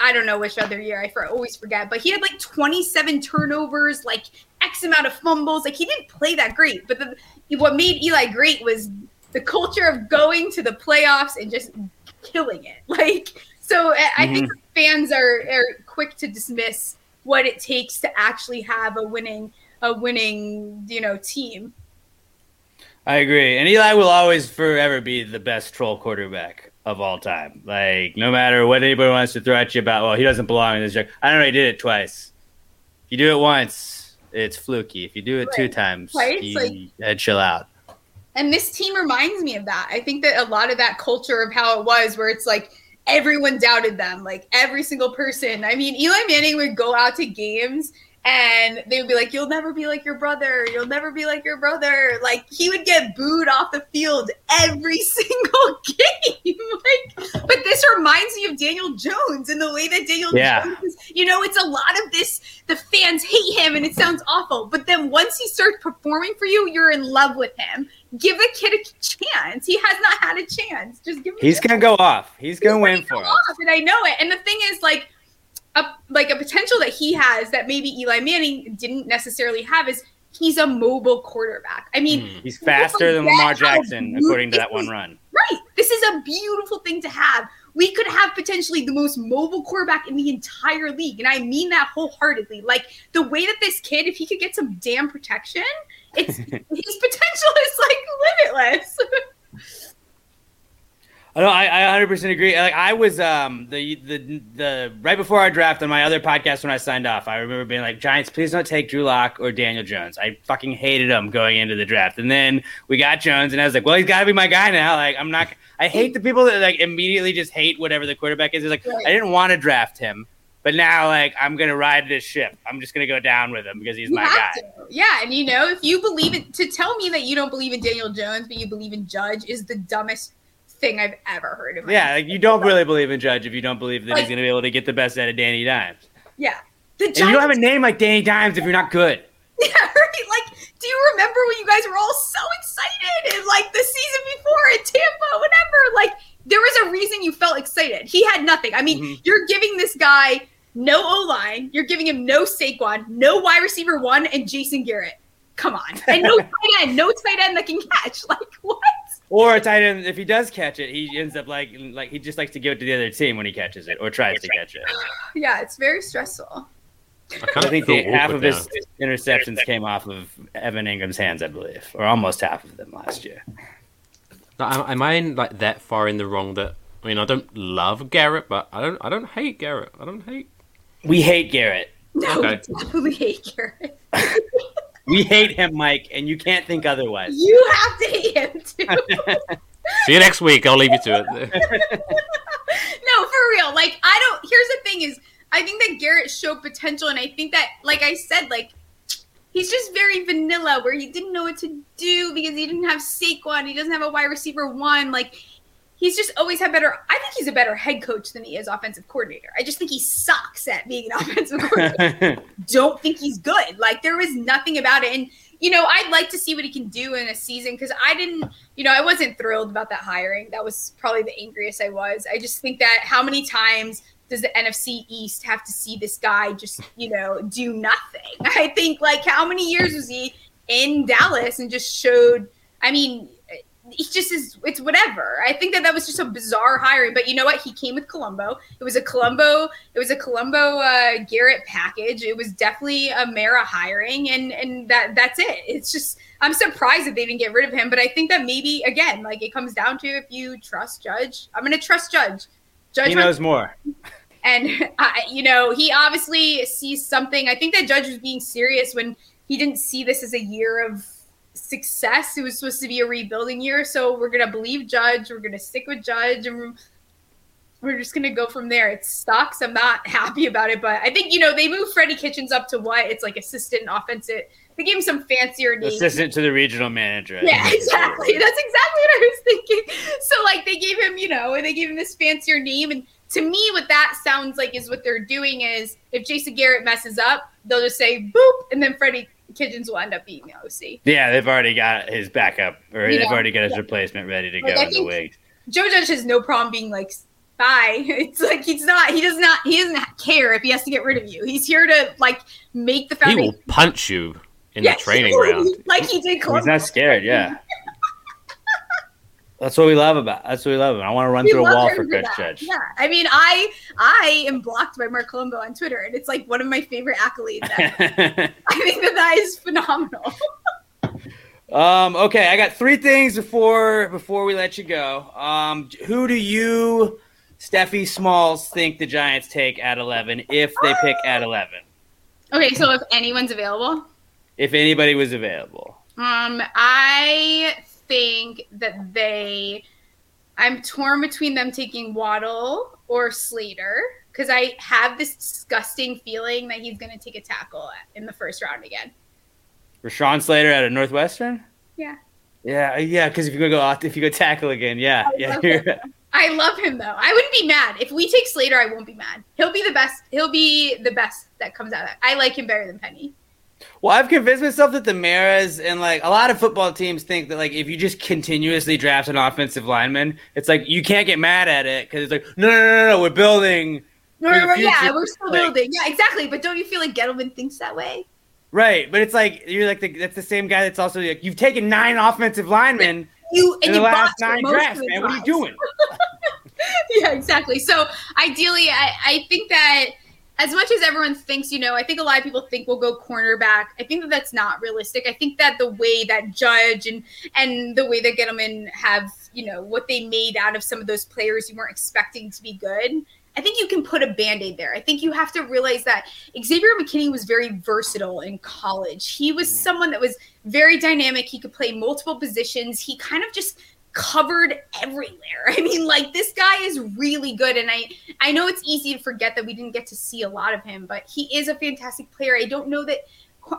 I don't know which other year. I for, always forget, but he had like 27 turnovers, like X amount of fumbles. Like he didn't play that great. But the, what made Eli great was the culture of going to the playoffs and just killing it. Like so, I, I think mm-hmm. fans are are quick to dismiss what it takes to actually have a winning a winning you know team. I agree. And Eli will always forever be the best troll quarterback of all time. Like, no matter what anybody wants to throw at you about, well, he doesn't belong in this joke. I don't know, he did it twice. If you do it once, it's fluky. If you do it two times, Right, you, like- uh, chill out. And this team reminds me of that. I think that a lot of that culture of how it was, where it's like everyone doubted them, like every single person. I mean, Eli Manning would go out to games and they would be like, You'll never be like your brother. You'll never be like your brother. Like he would get booed off the field every single game. like, but this reminds me of Daniel Jones and the way that Daniel Yeah. Jones is, you know, it's a lot of this. The fans hate him and it sounds awful. But then once he starts performing for you, you're in love with him give the kid a chance. He has not had a chance. Just give him. He's a going to go off. He's going to win go for us. off, and I know it. And the thing is, like, a like a potential that he has that maybe Eli Manning didn't necessarily have is he's a mobile quarterback. I mean, Hmm. He's faster than Lamar Jackson, according to that one run. right. This is a beautiful thing to have. We could have potentially the most mobile quarterback in the entire league. And I mean that wholeheartedly. Like the way that this kid, if he could get some damn protection, it's his potential is like limitless. I know, I, I 100% agree. Like I was um the the the right before our draft on my other podcast when I signed off, I remember being like, Giants, please don't take Drew Lock or Daniel Jones. I fucking hated them going into the draft, and then we got Jones, and I was like, well, he's got to be my guy now. Like I'm not. I hate the people that like immediately just hate whatever the quarterback is. It's like Right. I didn't want to draft him, but now like I'm gonna ride this ship. I'm just gonna go down with him because he's You my guy. to. Yeah, and you know, if you believe it, to tell me that you don't believe in Daniel Jones, but you believe in Judge is the dumbest thing I've ever heard of. Yeah, like you don't really believe in Judge if you don't believe that he's gonna be able to get the best out of Danny Dimes. yeah. The And you don't have a name like Danny Dimes if you're not good. Yeah, right. Like, do you remember when you guys were all so excited and like the season before at Tampa, whatever? Like, there was a reason you felt excited. He had nothing. I mean, Mhm. you're giving this guy no O line, you're giving him no Saquon, no wide receiver one, and Jason Garrett. Come on, and no tight end, no tight end that can catch. Like, what? Or a tight end, if he does catch it, he ends up like like he just likes to give it to the other team when he catches it or tries to catch it. Yeah, it's very stressful. I, I think the, half of his now. interceptions came off of Evan Engram's hands, I believe, or almost half of them last year. Like, am, am I in, like that far in the wrong that I mean, I don't love Garrett, but I don't. I don't hate Garrett. I don't hate. We hate Garrett. No, Okay. we definitely hate Garrett. We hate him, Mike, and you can't think otherwise. You have to hate him too. See you next week. I'll leave you to it. no, for real. Like I don't. Here's the thing: is I think that Garrett showed potential, and I think that, like I said, like he's just very vanilla, where he didn't know what to do because he didn't have Saquon. He doesn't have a wide receiver one. Like he's just always had better. I think he's a better head coach than he is offensive coordinator. I just think he sucks at being an offensive coordinator. don't think he's good. Like there was nothing about it. And you know, I'd like to see what he can do in a season because I didn't, you know, I wasn't thrilled about that hiring. That was probably the angriest I was. I just think that how many times does the NFC East have to see this guy just, you know, do nothing? I think like how many years was he in Dallas and just showed, I mean, he just is it's whatever. I think that that was just a bizarre hiring, but you know what? He came with Colombo. It was a Colombo. It was a Colombo uh, Garrett package. It was definitely a Mara hiring, and and that that's it. It's just I'm surprised that they didn't get rid of him, but I think that maybe again, like it comes down to if you trust Judge. I'm gonna trust Judge. Judge he knows more. and I, you know he obviously sees something. I think that Judge was being serious when he didn't see this as a year of success. It was supposed to be a rebuilding year, so we're gonna believe Judge. We're gonna stick with Judge, and we're, just gonna go from there. It sucks. I'm not happy about it, but I think you know they moved Freddie Kitchens up to what? It's like assistant offensive. They gave him some fancier names. Assistant to the regional manager. Yeah, think is what it exactly. That's exactly what I was thinking. So like they gave him, you know, they gave him this fancier name. And to me, what that sounds like is what they're doing is if Jason Garrett messes up, they'll just say boop, and then Freddie Kitchens will end up being the OC. Yeah, they've already got his backup, or You they've know, already got his yeah. replacement ready to go I in the think- wings. Joe Judge has no problem being like bye. It's like he's not he does not he doesn't care if he has to get rid of you. He's here to like make the family. he will punch you in Yeah, the training he ground. Like he did He's not scared. Yeah. That's what we love about. That's what we love. About. I want to run We through a wall for that. Judge. Yeah, I mean, I I am blocked by Marc Colombo on Twitter, and it's like one of my favorite accolades. ever. I think that that is phenomenal. um. Okay, I got three things before before we let you go. Um. Who do you, Steffi Smalls, think the Giants take at eleven if they pick at eleven? Okay, so if anyone's available, If anybody was available. um, I think that they, I'm torn between them taking Waddle or Slater because I have this disgusting feeling that he's going to take a tackle in the first round again. Rashawn Slater out of Northwestern. Yeah. Yeah, uh, yeah. Because if you're going go go if you go tackle again, yeah, I yeah. love. I love him though. I wouldn't be mad if we take Slater. I won't be mad. He'll be the best. He'll be the best that comes out of that. I like him better than Penei. Well, I've convinced myself that the Maras and like a lot of football teams think that like if you just continuously draft an offensive lineman, it's like you can't get mad at it because it's like no, no, no, no, no, we're building No, the no, no, yeah, we're still like- building. Yeah, exactly. But don't you feel like Gettleman thinks that way? right, but it's like you're like the, that's the same guy that's also like you've taken nine offensive linemen You in and the you last botched nine drafts, the man. What are you doing? yeah, exactly. So ideally, I, I think that as much as everyone thinks, you know, I think a lot of people think we'll go cornerback. I think that that's not realistic. I think that the way that Judge and and the way that Gettleman have, you know, what they made out of some of those players you weren't expecting to be good. I think you can put a band-aid there. I think you have to realize that Xavier McKinney was very versatile in college. He was mm-hmm. someone that was very dynamic. He could play multiple positions. He kind of just covered everywhere. I mean, like this guy is really good, and I I know it's easy to forget that we didn't get to see a lot of him, but he is a fantastic player. I don't know that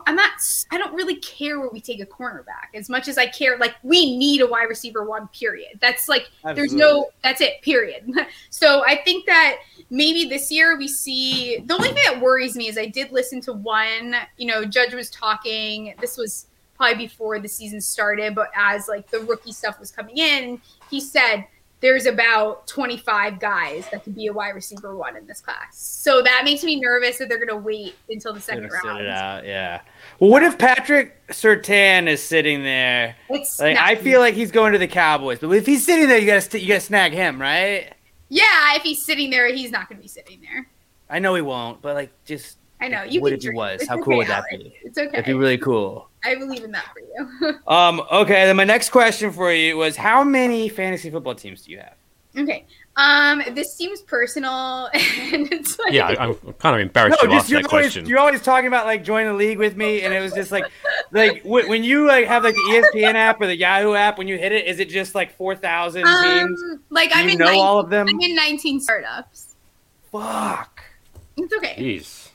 I'm not. I don't really care where we take a cornerback as much as I care. Like we need a wide receiver one. Period. That's like there's no. That's it. Period. so I think that maybe this year we see the only thing that worries me is I did listen to one. You know, Judge was talking. This was probably before the season started, but as like the rookie stuff was coming in, he said there's about 25 guys that could be a wide receiver one in this class. So that makes me nervous that they're going to wait until the second Gonna sit round. it out, yeah. Well, what if Patrick Surtain is sitting there? It's Like, I feel like he's going to the Cowboys, but if he's sitting there, you gotta you gotta snag him, right? yeah, if he's sitting there, he's not going to be sitting there. I know he won't, but like, just I know you. What can if he dream. was? It's How okay, cool would that Alex. be? It's okay. that'd be really cool. I believe in that for you. Um, okay, then my next question for you was how many fantasy football teams do you have? Okay. Um, this seems personal, and it's like Yeah, I, I'm kind of embarrassed No, to just ask you're that always, question. you're always talking about like joining the league with me, and it was just like, like wh- when you like have like the ESPN app or the Yahoo app, when you hit it, is it just like four thousand teams? um, like Do I'm you in know 19, all of them? I'm in 19 startups. Fuck. It's okay. Jeez.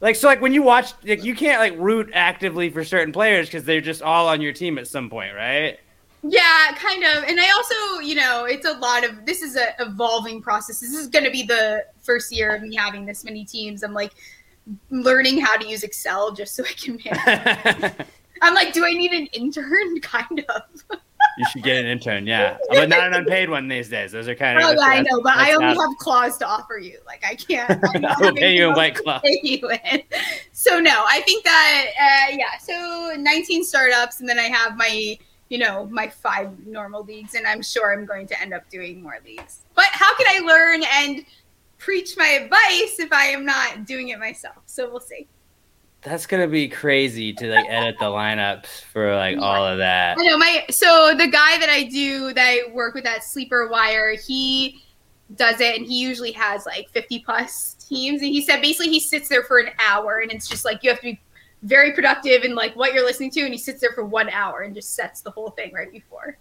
Like so, like when you watch, like you can't like root actively for certain players because they're just all on your team at some point, right? Yeah, kind of. And I also, you know, it's a lot of this is a evolving process. This is going to be the first year of me having this many teams. I'm like learning how to use Excel just so I can manage. I'm like, do I need an intern? Kind of. You should get an intern, yeah, but not an unpaid one these days. Those are kind of. Oh yeah, I know, but I only not- have claws to offer you. Like I can't. I'm not I will pay you in White Claw. pay you in. So no, I think that uh, yeah. So 19 startups, and then I have my you know my five normal leagues, and I'm sure I'm going to end up doing more leagues. But how can I learn and preach my advice if I am not doing it myself? So we'll see. That's gonna be crazy to like edit the lineups for like all of that. I know my so the guy that I do that I work with at Sleeper Wire, he does it and he usually has like 50 plus teams and he said basically he sits there for an hour and it's just like you have to be very productive in like what you're listening to and he sits there for one hour and just sets the whole thing right before.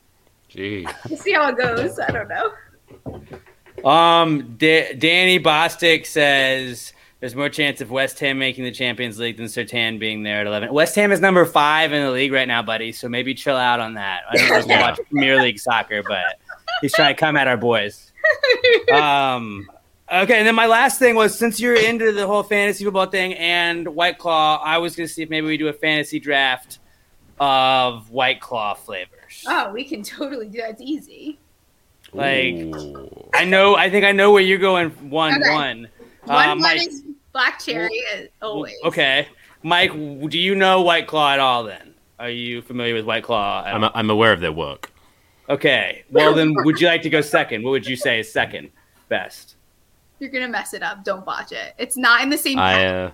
Jeez. We'll see how it goes. I don't know. Um, Da- Danny Bostic says there's more chance of West Ham making the Champions League than Surtain being there at 11. West Ham is number five in the league right now, buddy. So maybe chill out on that. I don't know if you watch Premier League soccer, but he's trying to come at our boys. Um, okay, and then my last thing was since you're into the whole fantasy football thing and White Claw, I was gonna see if maybe we do a fantasy draft of White Claw flavors. Oh, we can totally do that. It's easy. Like, Ooh. I know, I think I know where you're going. One Okay. one. One Uh, one Mike, is black cherry as always. Okay, Mike, do you know White Claw at all? Then are you familiar with White Claw? I'm. I'm aware of their work. okay, well then, would you like to go second? What would you say is second best? You're gonna mess it up. Don't botch it. It's not in the same I uh,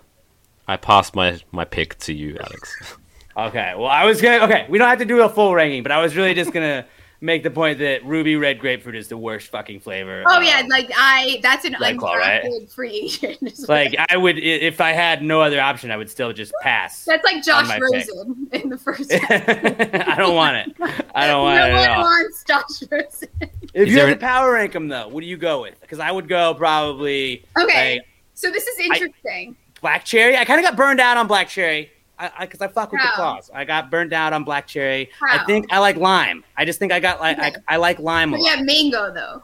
I pass my my pick to you, Alex. Okay, well I was gonna. Okay, we don't have to do a full ranking, but I was really just gonna make the point that ruby red grapefruit is the worst fucking flavor. Oh um, yeah, like I that's an White Claw, right? undrafted free agent. like I would if I had no other option, I would still just pass. That's like Josh my pick. Rosen in the first. I don't want it. I don't want no it at one all. wants Josh Rosen. If Is you there had an- to power rank them though, what do you go with? Because I would go probably Okay, like, so this is interesting. black cherry. I kind of got burned out on black cherry. I because I, fuck with the How? claws. I got burned out on black cherry. I think I like lime. I just think I got like Okay. I, I like lime a But lot. yeah, mango though.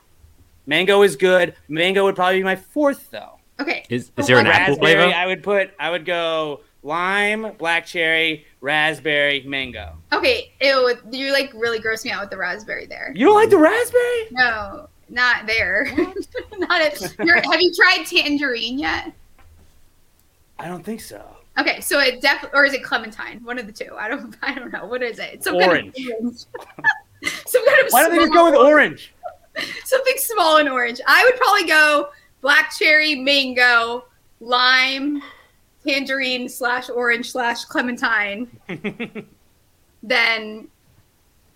Mango is good. Mango would probably be my fourth though. Okay. Is is there an apple raspberry, flavor? I would put. I would go lime, black cherry, raspberry, mango. Okay. Ew, you like really gross me out with the raspberry there. You don't like the raspberry? No, not there. not it. You're, have you tried tangerine yet? I don't think so. Okay, so it definitely, or is it clementine? One of the two. I don't. I don't know. What is it? It's some Orange. Kind of orange. some kind of. Why don't they just go with orange? something small and orange. I would probably go black cherry, mango, lime, tangerine slash orange slash clementine. then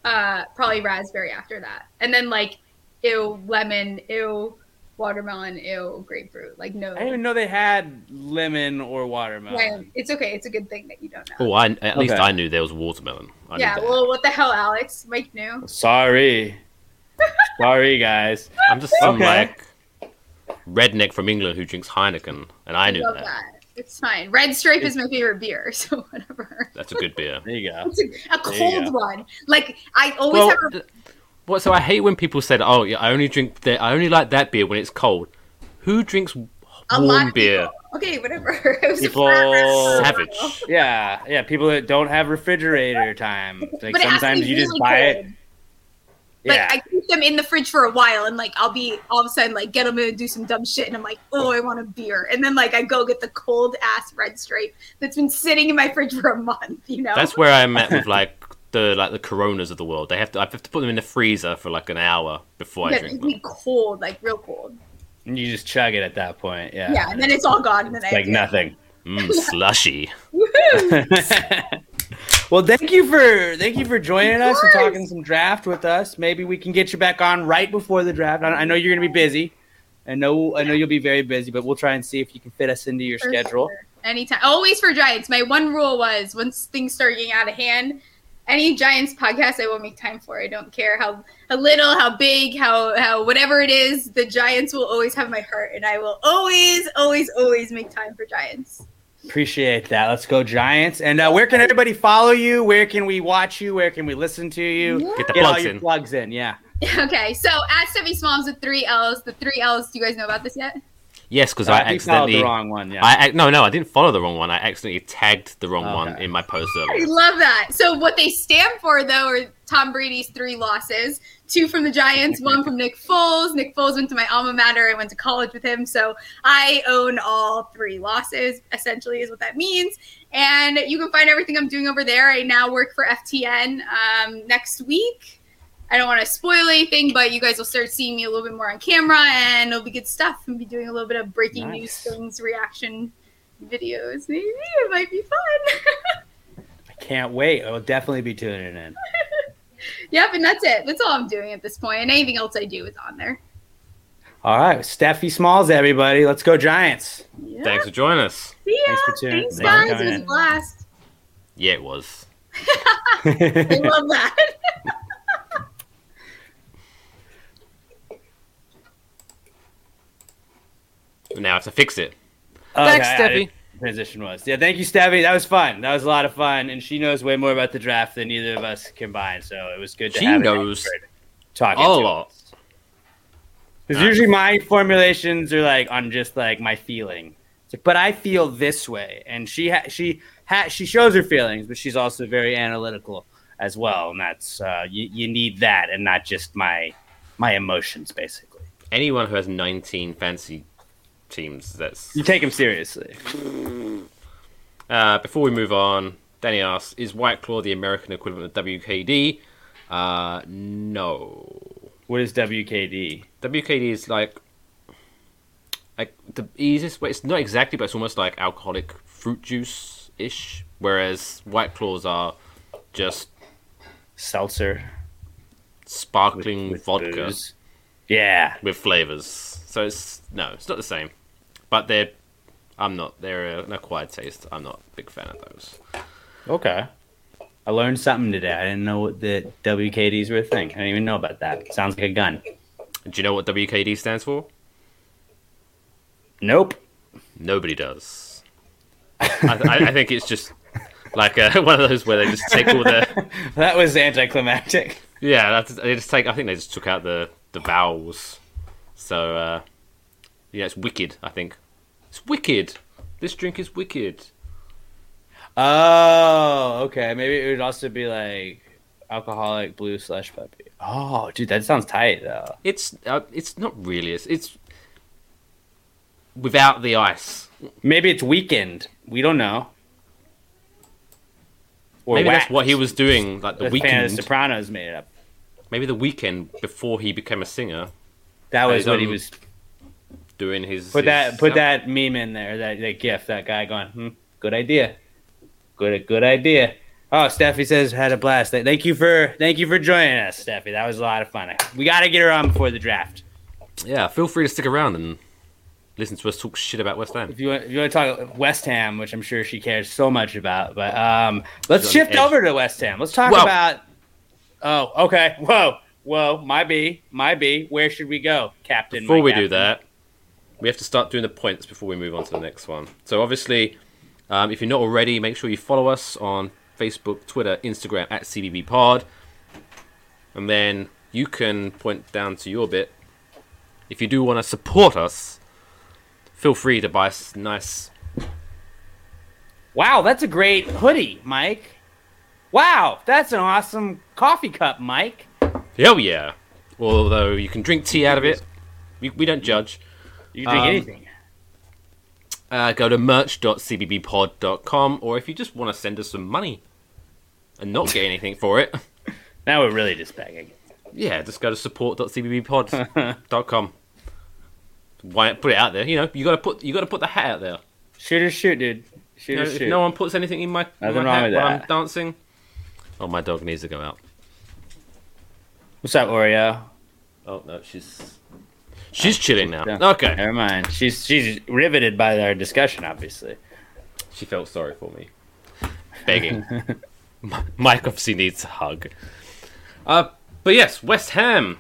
uh, probably raspberry after that, and then like ew lemon, ew watermelon, ew grapefruit. Like no, I didn't even know they had lemon or watermelon. Yeah, it's okay. It's a good thing that you don't know. Oh, I, at least Okay. I knew there was watermelon. I yeah. Well, what the hell, Alex? Mike knew. Sorry. Sorry, guys. I'm just some Okay. like redneck from England who drinks Heineken, and I knew love that. that. It's fine. Red Stripe is my favorite beer, so whatever. That's a good beer. There you go. It's a, a There you cold one. Like I always well, have. A, th- well, so I hate when people said, "Oh, yeah, I only drink that. I only like that beer when it's cold." Who drinks a lot warm beer? people- Okay, whatever. It was People- forever- Savage. Yeah, yeah. People that don't have refrigerator time. Like But it has to sometimes be you just buy cold. it. Like Yeah. I keep them in the fridge for a while, and like I'll be all of a sudden like get them in and do some dumb shit, and I'm like, oh, I want a beer, and then like I go get the cold ass Red Stripe that's been sitting in my fridge for a month. You know. That's where I'm at with like the like the Coronas of the world. They have to I have to put them in the freezer for like an hour before I yeah, drink it'd them. be cold, like real cold. And you just chug it at that point. Yeah. Yeah, and then it's all gone, and then I Like nothing. Mm, slushy. Well, thank you for thank you for joining us and talking some draft with us. Maybe we can get you back on right before the draft. I, I know you're going to be busy. I know I know you'll be very busy, but we'll try and see if you can fit us into your For schedule. sure. Anytime. Always for Giants. My one rule was once things start getting out of hand, any Giants podcast I will make time for. I don't care how, how little, how big, how how whatever it is, the Giants will always have my heart and I will always, always, always make time for Giants. Appreciate that. Let's go Giants. And uh, where can everybody follow you? Where can we watch you? Where can we listen to you? Get the Get all plugs your in. plugs in. Yeah. Okay, so at Steffi Smalls with three L's. The three L's, do you guys know about this yet? Yes, because Uh, I you followed accidentally. the wrong one. Yeah. I ac- no no I didn't follow the wrong one. I accidentally tagged the wrong one in my post I love that. So what they stand for though are Tom Brady's three losses. Two from the Giants, one from Nick Foles. Nick Foles went to my alma mater. I went to college with him. So I own all three losses, essentially is what that means. And you can find everything I'm doing over there. I now work for FTN um, next week. I don't want to spoil anything, but you guys will start seeing me a little bit more on camera and it'll be good stuff. I'll be doing a little bit of breaking Nice. news things, reaction videos. Maybe it might be fun. I can't wait. I will definitely be tuning in. Yep, and that's it. That's all I'm doing at this point. And anything else I do is on there. All right. Steffi Smalls, everybody. Let's go Giants. Yeah. Thanks for joining us. See ya. Thanks for tuning- Thanks, thanks for guys. It was in. a blast. Yeah, it was. I love that. Now I have to fix it. Okay, Thanks, I Steffi. Transition was. Yeah, thank you, Steffi. That was fun. That was a lot of fun. And she knows way more about the draft than either of us combined. So it was good to She have an knows expert talking a to lot. us. Because usually my formulations are like on just like my feeling. It's like, but I feel this way, and she ha- she ha- she shows her feelings, but she's also very analytical as well, and that's uh, you, you need that, and not just my my emotions, basically. Anyone who has 19 fancy teams, that's You take them seriously. Uh, before we move on, Danny asks, "Is White Claw the American equivalent of WKD?" Uh, no. What is WKD? WKD is like, like the easiest way. It's not exactly, but it's almost like alcoholic fruit juice ish. Whereas White Claws are just Seltzer. sparkling with vodka booze. Yeah. with flavors. So it's no, it's not the same. But they're, I'm not. They're an acquired taste. I'm not a big fan of those. Okay. I learned something today. I didn't know what the WKDs were a thing. I didn't even know about that. Sounds like a gun. Do you know what WKD stands for? Nope. Nobody does. I, I, I think it's just like uh, one of those where they just take all the that was anticlimactic. yeah. That's, they just take. I think they just took out the the vowels. So uh, yeah, it's wicked. I think it's wicked. This drink is wicked. Oh, okay. Maybe it would also be like alcoholic blue slash puppy. Oh, dude, that sounds tight though. It's uh, it's not really. It's, it's without the ice. Maybe it's weekend. We don't know. Or Maybe wax. that's what he was doing. Like the weekend. the Sopranos made it up. Maybe the Weeknd before he became a singer, That was what he was. Doing his. Put his that. Put that meme in there. That that gif. That guy going. Hmm, good idea. Good. Good idea. Oh, Steffi says had a blast. Thank you for thank you for joining us, Steffi. That was a lot of fun. We got to get her on before the draft. Yeah, feel free to stick around and listen to us talk shit about West Ham. If you want, if you want to talk West Ham, which I'm sure she cares so much about, but um, let's shift over to West Ham. Let's talk Whoa. about. Oh, okay. Whoa, whoa, my B, my B. Where should we go, Captain? Before we do that, we have to start doing the points before we move on to the next one. So obviously, um, if you're not already, make sure you follow us on Facebook, Twitter, Instagram at CBB Pod, and then you can point down to your bit. If you do want to support us, feel free to buy us nice. Wow, that's a great hoodie, Mike. Wow, that's an awesome coffee cup, Mike. Hell yeah! Although you can drink tea out of it, we, we don't judge. You can drink Um, anything. uh, go to merch.cbbpod.com or if you just want to send us some money and not get anything for it, Now we're really just begging. yeah, just go to support.cbbpod.com. Why put it out there? You know, you gotta put you gotta put the hat out there. Shoot or shoot, dude. Shoot You know, or shoot. no one puts anything in my, in my hat while that. I'm dancing, Oh, my dog needs to go out. What's up, Oreo? Oh no, she's she's chilling now. Yeah. Okay, Never mind. She's she's riveted by our discussion, obviously. she felt sorry for me, begging. Mike obviously needs a hug. Uh, but yes, West Ham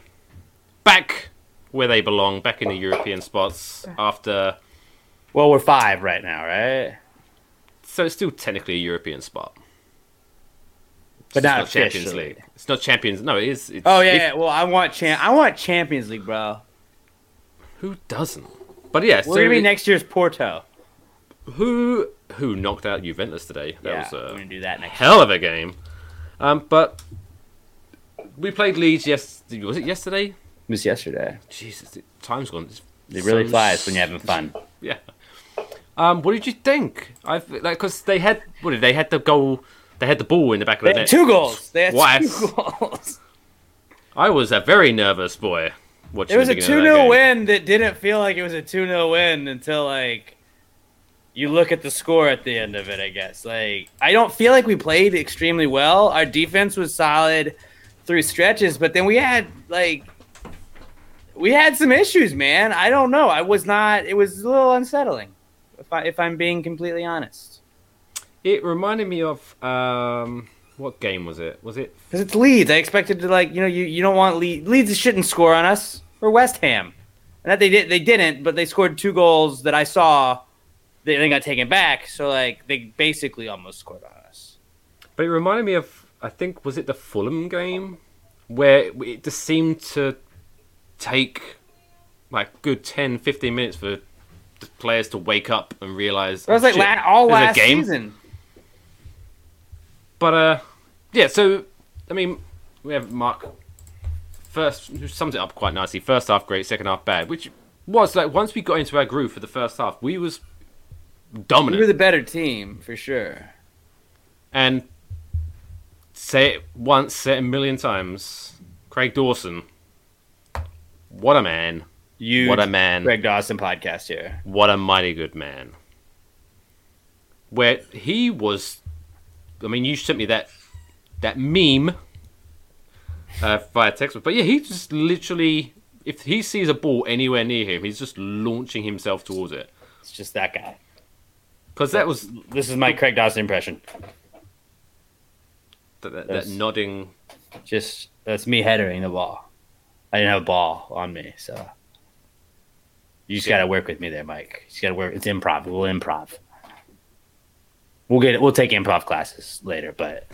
back where they belong, back in the European spots after. Well, we're five right now, right? So it's still technically a European spot. But It's not not Champions. League. It's not Champions. No, it is. It's, Oh yeah, if- yeah. Well, I want champ. I want Champions League, bro. Who doesn't? But yeah, We're so gonna be next year's Porto. who who knocked out Juventus today? That yeah, was we're gonna do that next. hell of a game. Um, but we played Leeds. Yes, was it yesterday? It was yesterday. Jesus, time's gone. It's It really so flies when you're having fun. Yeah. Um, what did you think? I like because they had what did they had the goal? They had the ball in the back of the net. two goals. They had Twice. two goals. I was a very nervous boy watching. It was a 2 of that 0 win that didn't feel like it was a 2 0 win until, like, you look at the score at the end of it, I guess. Like, I don't feel like we played extremely well. Our defense was solid through stretches, but then we had, like, we had some issues, man. I don't know. I was not, it was a little unsettling, if, I, if I'm being completely honest. It reminded me of um, what game was it? Was it? Because it's Leeds. I expected to, like, you know, you, you don't want Leeds. Leeds shouldn't score on us. Or West Ham. And that they did, they didn't, but they scored two goals that I saw. They then got taken back, so like they basically almost scored on us. But it reminded me of I think was it the Fulham game where it just seemed to take like good 10, 15 minutes for the players to wake up and realize That was like shit, la- all last game. season. But uh, yeah. So I mean, we have Mark first who sums it up quite nicely. First half great, second half bad, which was like once we got into our groove for the first half, we was dominant. We were the better team for sure. and say it once, say it a million times. Craig Dawson, what a man! You, What a man! Craig Dawson podcast here. What a mighty good man. Where he was, I mean, you sent me that that meme uh, via text, but yeah, he just literally, if he sees a ball anywhere near him, he's just launching himself towards it. It's just that guy. Because that was This is my Craig Dawson impression. that, that, that nodding. Just that's me headering the ball. I didn't have a ball on me, so you just got to work with me there, Mike. You just got to work. It's improv. We'll improv. We'll get. We'll take improv classes later, but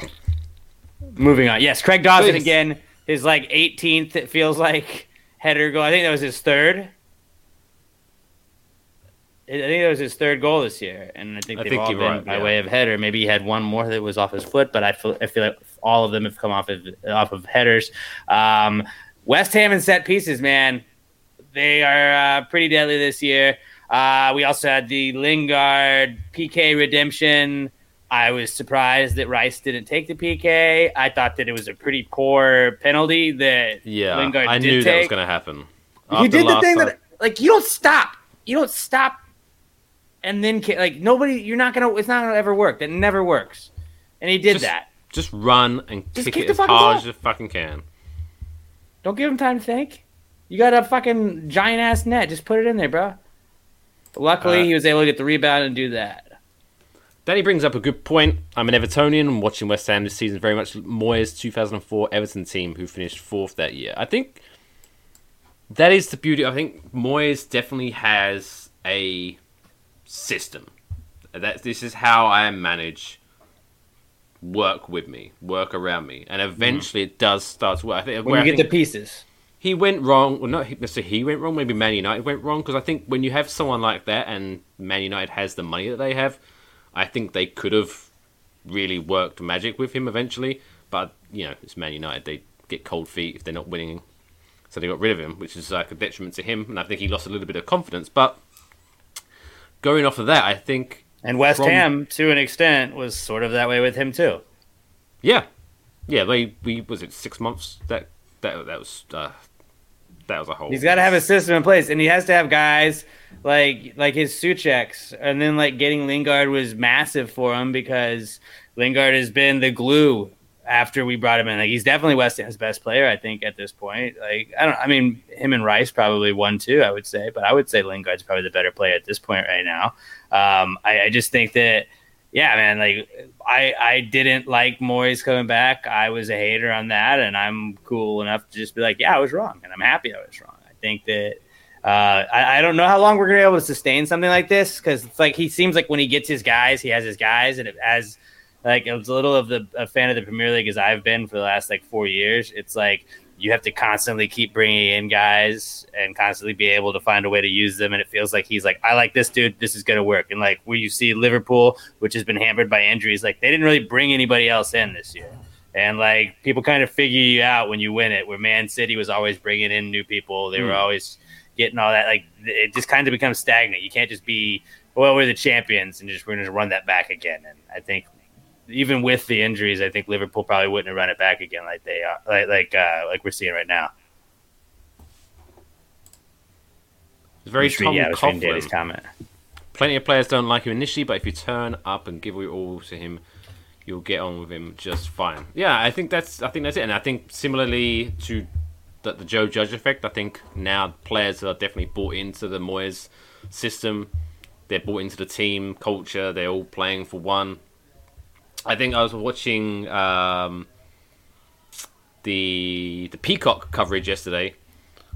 moving on. Yes, Craig Dawson Please. again. His like 18th. It feels like header goal. I think that was his third. I think that was his third goal this year, and I think I they've think all been right, by yeah. way of header. Maybe he had one more that was off his foot, but I feel I feel like all of them have come off of off of headers. Um, West Ham and set pieces, man, they are uh, pretty deadly this year. Uh, we also had the Lingard PK redemption. I was surprised that Rice didn't take the PK. I thought that it was a pretty poor penalty that Yeah, Lingard I knew that was going to happen. He did the thing time- that like you don't stop. You don't stop, and then like nobody. You're not gonna. It's not gonna ever work. That never works. And he did Just- that. Just run and Just kick, kick it the as hard as you fucking can. Don't give him time to think. You got a fucking giant ass net. Just put it in there, bro. Luckily, Uh, he was able to get the rebound and do that. Danny brings up a good point. I'm an Evertonian. I'm watching West Ham this season very much Moyes' 2004 Everton team, who finished fourth that year. I think that is the beauty. I think Moyes definitely has a system. That this is how I manage work with me, work around me, and eventually it does start to work. I think When where you I get the pieces, he went wrong. Well, not necessarily he went wrong. Maybe Man United went wrong because I think when you have someone like that and Man United has the money that they have, I think they could have really worked magic with him eventually. But you know, it's Man United. They get cold feet if they're not winning, so they got rid of him, which is like a detriment to him. And I think he lost a little bit of confidence. But going off of that, I think and West From- Ham to an extent was sort of that way with him too. yeah, yeah. They we was it six months that that that was uh, that was a whole. He's got to have a system in place, and he has to have guys like like his Souceks, and then like getting Lingard was massive for him because Lingard has been the glue after we brought him in. Like he's definitely West Ham's best player, I think, at this point. Like I don't I mean him and Rice probably one two, I would say, but I would say Lingard's probably the better player at this point right now. Um, I, I just think that yeah, man, like I I didn't like Moyes coming back. I was a hater on that, and I'm cool enough to just be like, yeah, I was wrong, and I'm happy I was wrong. I think that uh, I, I, don't know how long we're gonna be able to sustain something like this because it's like he seems like when he gets his guys, he has his guys, and it, as like as little of the a fan of the Premier League as I've been for the last like four years, it's like you have to constantly keep bringing in guys and constantly be able to find a way to use them. And it feels like he's like, I like this dude. This is going to work. And like where you see Liverpool, which has been hampered by injuries, like they didn't really bring anybody else in this year. And like people kind of figure you out when you win it. Where Man City was always bringing in new people. They mm. were hmm. always getting all that. Like it just kind of becomes stagnant. You can't just be, well, we're the champions and just we're going to run that back again. And I think even with the injuries, I think Liverpool probably wouldn't have run it back again like they are, like like uh, like we're seeing right now. It's very Tom yeah, Coughlin. comment. Plenty of players don't like him initially, but if you turn up and give it all to him, you'll get on with him just fine. Yeah, I think that's I think that's it, and I think similarly to the, the Joe Judge effect, I think now players are definitely bought into the Moyes system. They're bought into the team culture. They're all playing for one. I think I was watching um, the the Peacock coverage yesterday,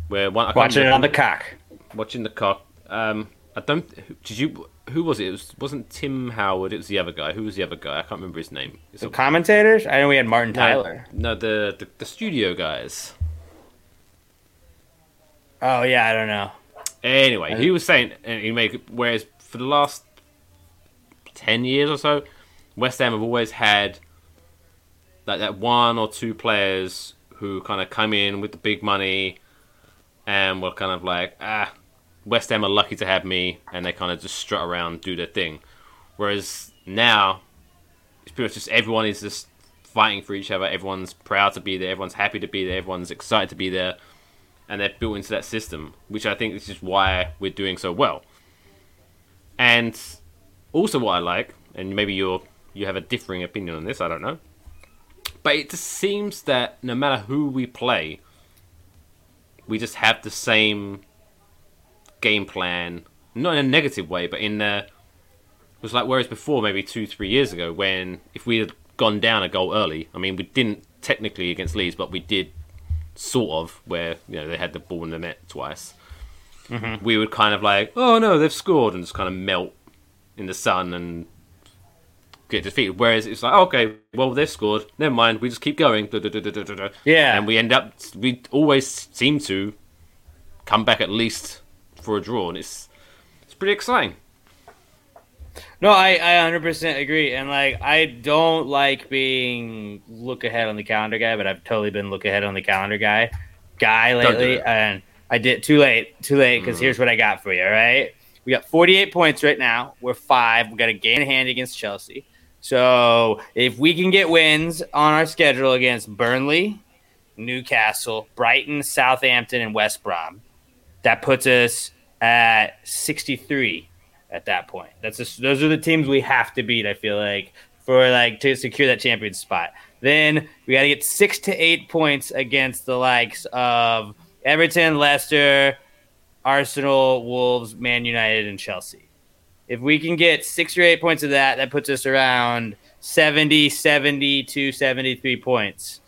where one I watching it on the cock, watching the cock. Um, I don't. Did you? Who was it? It was, wasn't Tim Howard. It was the other guy. Who was the other guy? I can't remember his name. It's the a, commentators. I know we had Martin Tyler. No, no the, the the studio guys. Oh yeah, I don't know. Anyway, he was saying, and he made whereas for the last ten years or so, West Ham have always had like that one or two players who kind of come in with the big money and were kind of like, ah, West Ham are lucky to have me, and they kind of just strut around, do their thing. Whereas now, it's pretty much just everyone is just fighting for each other. Everyone's proud to be there. Everyone's happy to be there. Everyone's excited to be there, and they're built into that system, which I think is just why we're doing so well. And also, what I like, and maybe you're you have a differing opinion on this. I don't know, but it just seems that no matter who we play, we just have the same game plan. Not in a negative way, but in a, it was like whereas before, maybe two, three years ago, when if we had gone down a goal early, I mean, we didn't technically against Leeds, but we did sort of where you know they had the ball in the net twice. Mm-hmm. We would kind of like, oh no, they've scored, and just kind of melt in the sun and get defeated. Whereas it's like, okay, well they've scored. Never mind. We just keep going. Yeah, and we end up. We always seem to come back at least for a draw, and it's it's pretty exciting. No, I, I 100% agree. And, like, I don't like being look ahead on the calendar guy, but I've totally been look ahead on the calendar guy guy lately. And I did too late, too late, because mm. here's what I got for you, all right? We got 48 points right now. We're five. We got a game in hand against Chelsea. So if we can get wins on our schedule against Burnley, Newcastle, Brighton, Southampton, and West Brom, that puts us at 63 at that point. That's just, those are the teams we have to beat. I feel like for like to secure that champion spot. Then we got to get six to eight points against the likes of Everton, Leicester, Arsenal, Wolves, Man United, and Chelsea if we can get six or eight points of that, that puts us around 70, 72, 73 points.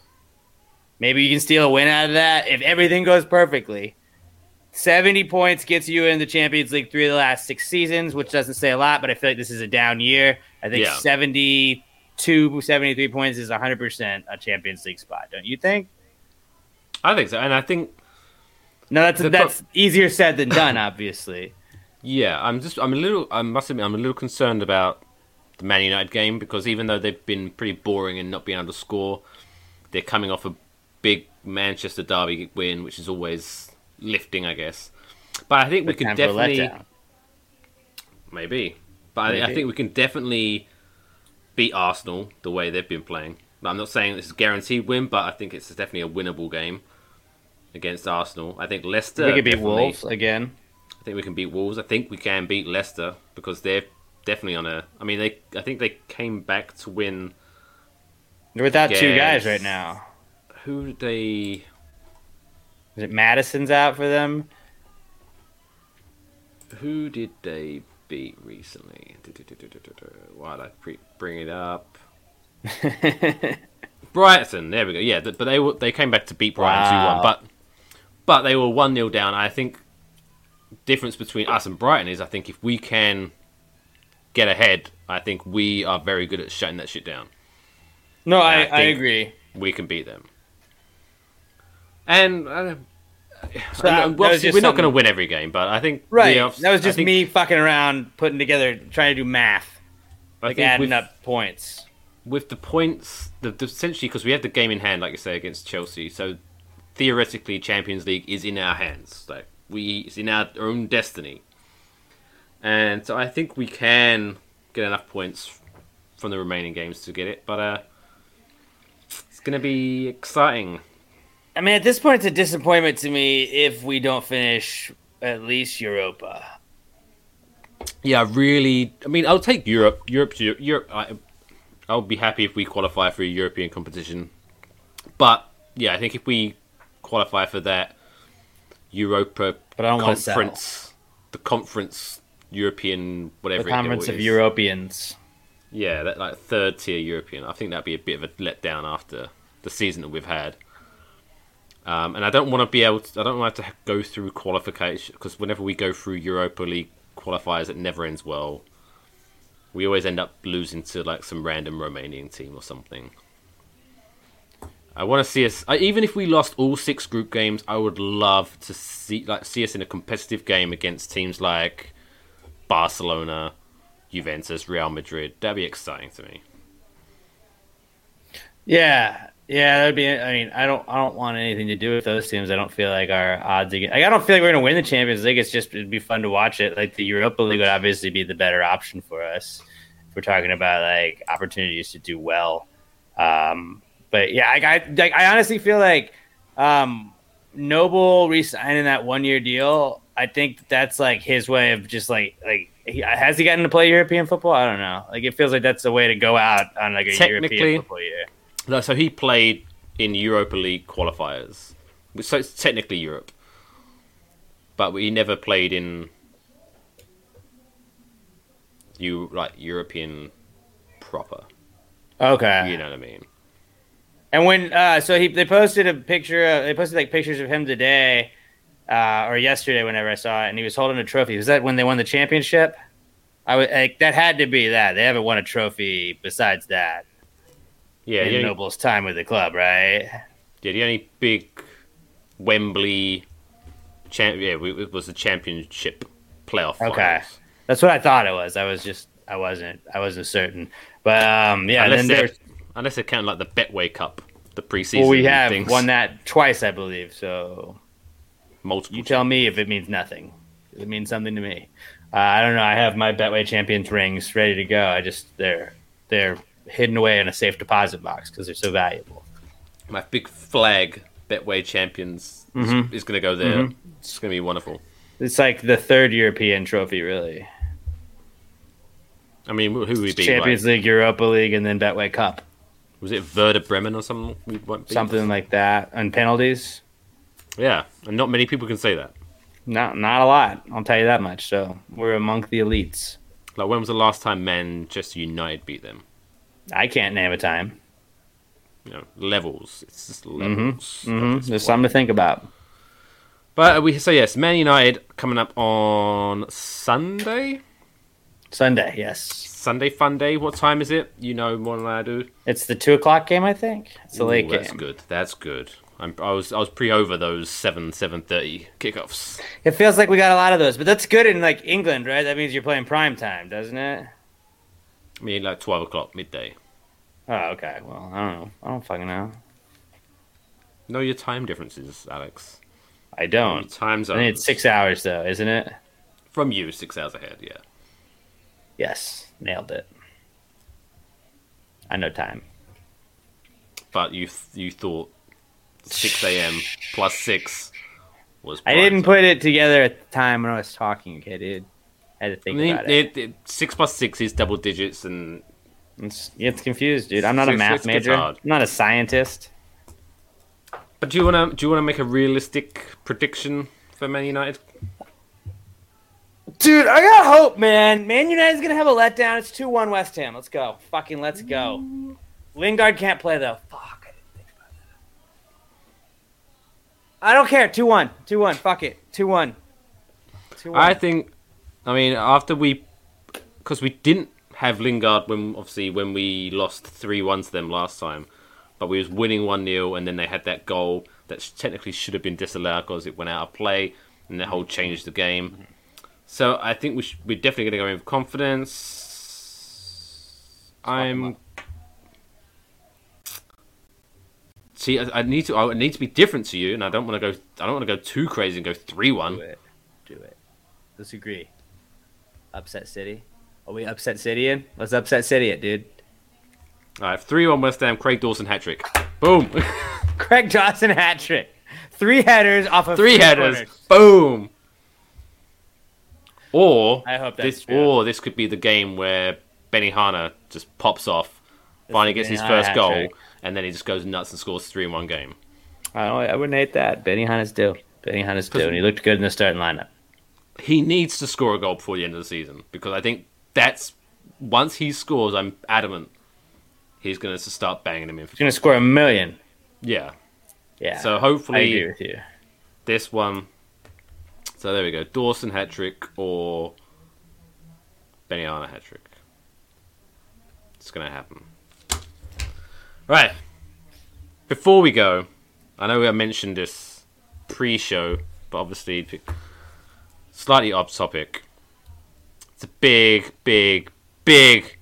Maybe you can steal a win out of that if everything goes perfectly. 70 points gets you in the Champions League three of the last six seasons, which doesn't say a lot, but I feel like this is a down year. I think yeah. 72, 73 points is 100% a Champions League spot, don't you think? I think so. And I think. No, that's, that's pro- easier said than done, obviously. Yeah, I'm just I'm a little I must admit I'm a little concerned about the Man United game because even though they've been pretty boring and not being able to score, they're coming off a big Manchester derby win, which is always lifting, I guess. But I think we can definitely maybe, but maybe. I, I think we can definitely beat Arsenal the way they've been playing. I'm not saying this is a guaranteed win, but I think it's definitely a winnable game against Arsenal. I think Leicester. We could beat Wolves again. I think we can beat Wolves. I think we can beat Leicester because they're definitely on a. I mean, they. I think they came back to win They're without two guys right now. Who did they? Is it Maddison's out for them? Who did they beat recently? Why did I pre- bring it up? Brighton. There we go. Yeah, but they were, they came back to beat Brighton two Wow. one. But but they were one 0 down. I think difference between us and Brighton is I think if we can get ahead, I think we are very good at shutting that shit down. no, I, I I, agree. We can beat them. And. Uh, So, that uh, was we're not going to win every game, but I think Right. the- that was just think- me fucking around, putting together, trying to do math, I like adding with- up points. with the points, the, the essentially because we have the game in hand, like you say, against Chelsea. So theoretically, Champions League is in our hands. Like we, it's in our own destiny. And so I think we can get enough points from the remaining games to get it. But uh, it's going to be exciting. I mean, at this point, it's a disappointment to me if we don't finish at least Europa. Yeah, really. I mean, I'll take Europe. Europe to Europe. I, I'll be happy if we qualify for a European competition. But yeah, I think if we qualify for that Europa But I don't want to conference, the conference European whatever The Conference of Europeans. Yeah, that like third tier European. I think that'd be a bit of a letdown after the season that we've had. Um, and I don't want to be able to. I don't want to have to go through qualification because whenever we go through Europa League qualifiers, it never ends well. We always end up losing to like some random Romanian team or something. I want to see us. Even if we lost all six group games, I would love to see like see us in a competitive game against teams like Barcelona, Juventus, Real Madrid. That'd be exciting to me. Yeah, yeah, that'd be. I mean, I don't, I don't want anything to do with those teams. I don't feel like our odds against. Like, I don't feel like we're gonna win the Champions League. It's just it'd be fun to watch it. Like the Europa League would obviously be the better option for us if we're talking about like opportunities to do well. Um, but yeah, I, I, like, I honestly feel like um, Noble re-signing that one-year deal. I think that's like his way of just like like he, has he gotten to play European football? I don't know. Like it feels like that's the way to go out on like a European football year. No, so he played in Europa League qualifiers, so it's technically Europe, but he never played in you like European proper. Okay. You know what I mean? And when uh, so he they posted a picture, of, they posted like pictures of him today uh, or yesterday, whenever I saw it, and he was holding a trophy. Was that when they won the championship? I was like that had to be that they haven't won a trophy besides that Yeah, in Noble's time with the club, right? yeah, the only big Wembley champ. Yeah, it was the championship playoff. Okay. finals. That's what I thought it was. I was just I wasn't I wasn't certain, but um yeah. And unless then they there's unless they count like the Betway Cup, the preseason. well, we have things, won that twice, I believe. So multiple. You tell me if it means nothing. It means something to me. Uh, I don't know. I have my Betway Champions rings ready to go. I just they're they're hidden away in a safe deposit box because they're so valuable. my big flag Betway champions is- Mhm. is, going to go there. Mhm. It's going to be wonderful. It's like the third European trophy, really. I mean, who would we beat? Champions Like, League, Europa League, and then Betway Cup, was it Werder Bremen or something? We something like that. And penalties, Yeah, and not many people can say that. not not a lot. I'll tell you that much. So we're among the elites. Like, when was the last time Manchester United beat them? I can't name a time. You know, levels. It's just hmm levels. hmm at this There's point. something to think about. But we so yes, Man United coming up on Sunday. Sunday, yes. Sunday fun day. What time is it? You know more than I do. It's the two o'clock game, I think. It's a late Ooh, game. That's good. That's good. I'm, I was I was pre over those seven seven thirty kickoffs. It feels like we got a lot of those, but that's good in like England, right? That means you're playing prime time, doesn't it? I mean, like twelve o'clock midday. Oh, okay. Well, I don't know. I don't fucking know. Know your time differences, Alex. I don't. time I zones. think it's six hours though, isn't it? from you, six hours ahead. Yeah. Yes, nailed it. I know time. But you th- you thought six a.m. plus six was. I didn't put it together at the time when I was talking. Okay, dude. I had to I think mean, about it. it, it, six plus six is double digits, and It's, it's confused, dude. I'm not a math major. I'm not a scientist. But do you wanna do you wanna make a realistic prediction for Man United? Dude, I got hope, man. Man United's gonna have a letdown. It's two one West Ham. Let's go. Fucking let's go. Lingard can't play though. Fuck. I didn't think about that. I don't care. Two one. Two one. Fuck it. Two one. Two one. I think, I mean, after we, because we didn't have Lingard when obviously when we lost three one to them last time, but we was winning one 0 and then they had that goal that technically should have been disallowed because it went out of play, and that whole changed the game. So I think we sh- we're definitely going to go in with confidence. I'm. See, I, I need to. I need to be different to you, and I don't want to go. I don't want to go too crazy and go three one. Do it. Do it. Let's agree. Upset City. Are we upset City in? Let's upset City it, dude. All right, three one West Ham. Craig Dawson hat trick. Boom. Craig Johnson hat trick. Three headers off of Three headers. corners. Boom. Or I hope this, true. or this could be the game where Benrahma just pops off, finally gets his first goal, hat-trick. and then he just goes nuts and scores three in one game. I, I wouldn't hate that. Benrahma's due. Benrahma's due, and he looked good in the starting lineup. He needs to score a goal before the end of the season because I think that's once he scores, I'm adamant he's going to start banging him in. For, He's gonna score a million. yeah. Yeah. So I hopefully agree with you. this one. So there we go. Dawson hat trick or Benny hat trick. It's gonna happen. Right. Before we go, I know I mentioned this pre-show, but obviously slightly off topic. It's a big, big, big,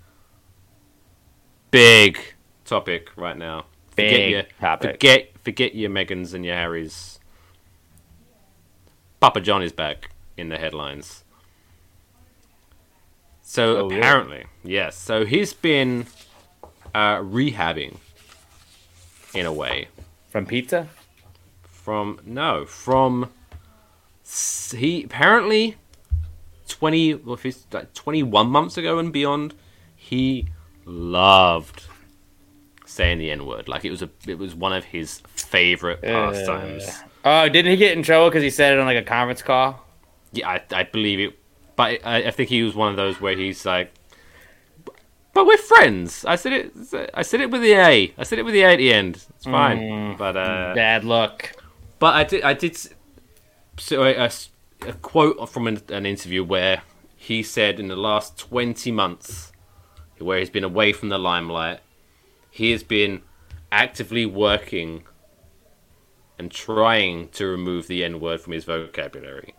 big topic right now. Forget Big your, topic. Forget, forget your Megans and your Harrys. Papa John is back in the headlines. So Oh, apparently, yes. So he's been uh, rehabbing in a way From pizza? from no from he apparently 20 well, if it's like 21 months ago and beyond he loved saying the n word like it was a it was one of his favorite pastimes Oh, didn't he get in trouble because he said it on like a conference call? yeah I, I believe it but I, I think he was one of those where he's like but we're friends i said it i said it with the a i said it with the a at the end it's fine Mm. but uh Bad luck. But I did, I did so a, a, a quote from an, an interview where he said in the last 20 months, where he's been away from the limelight, he has been actively working and trying to remove the N word from his vocabulary.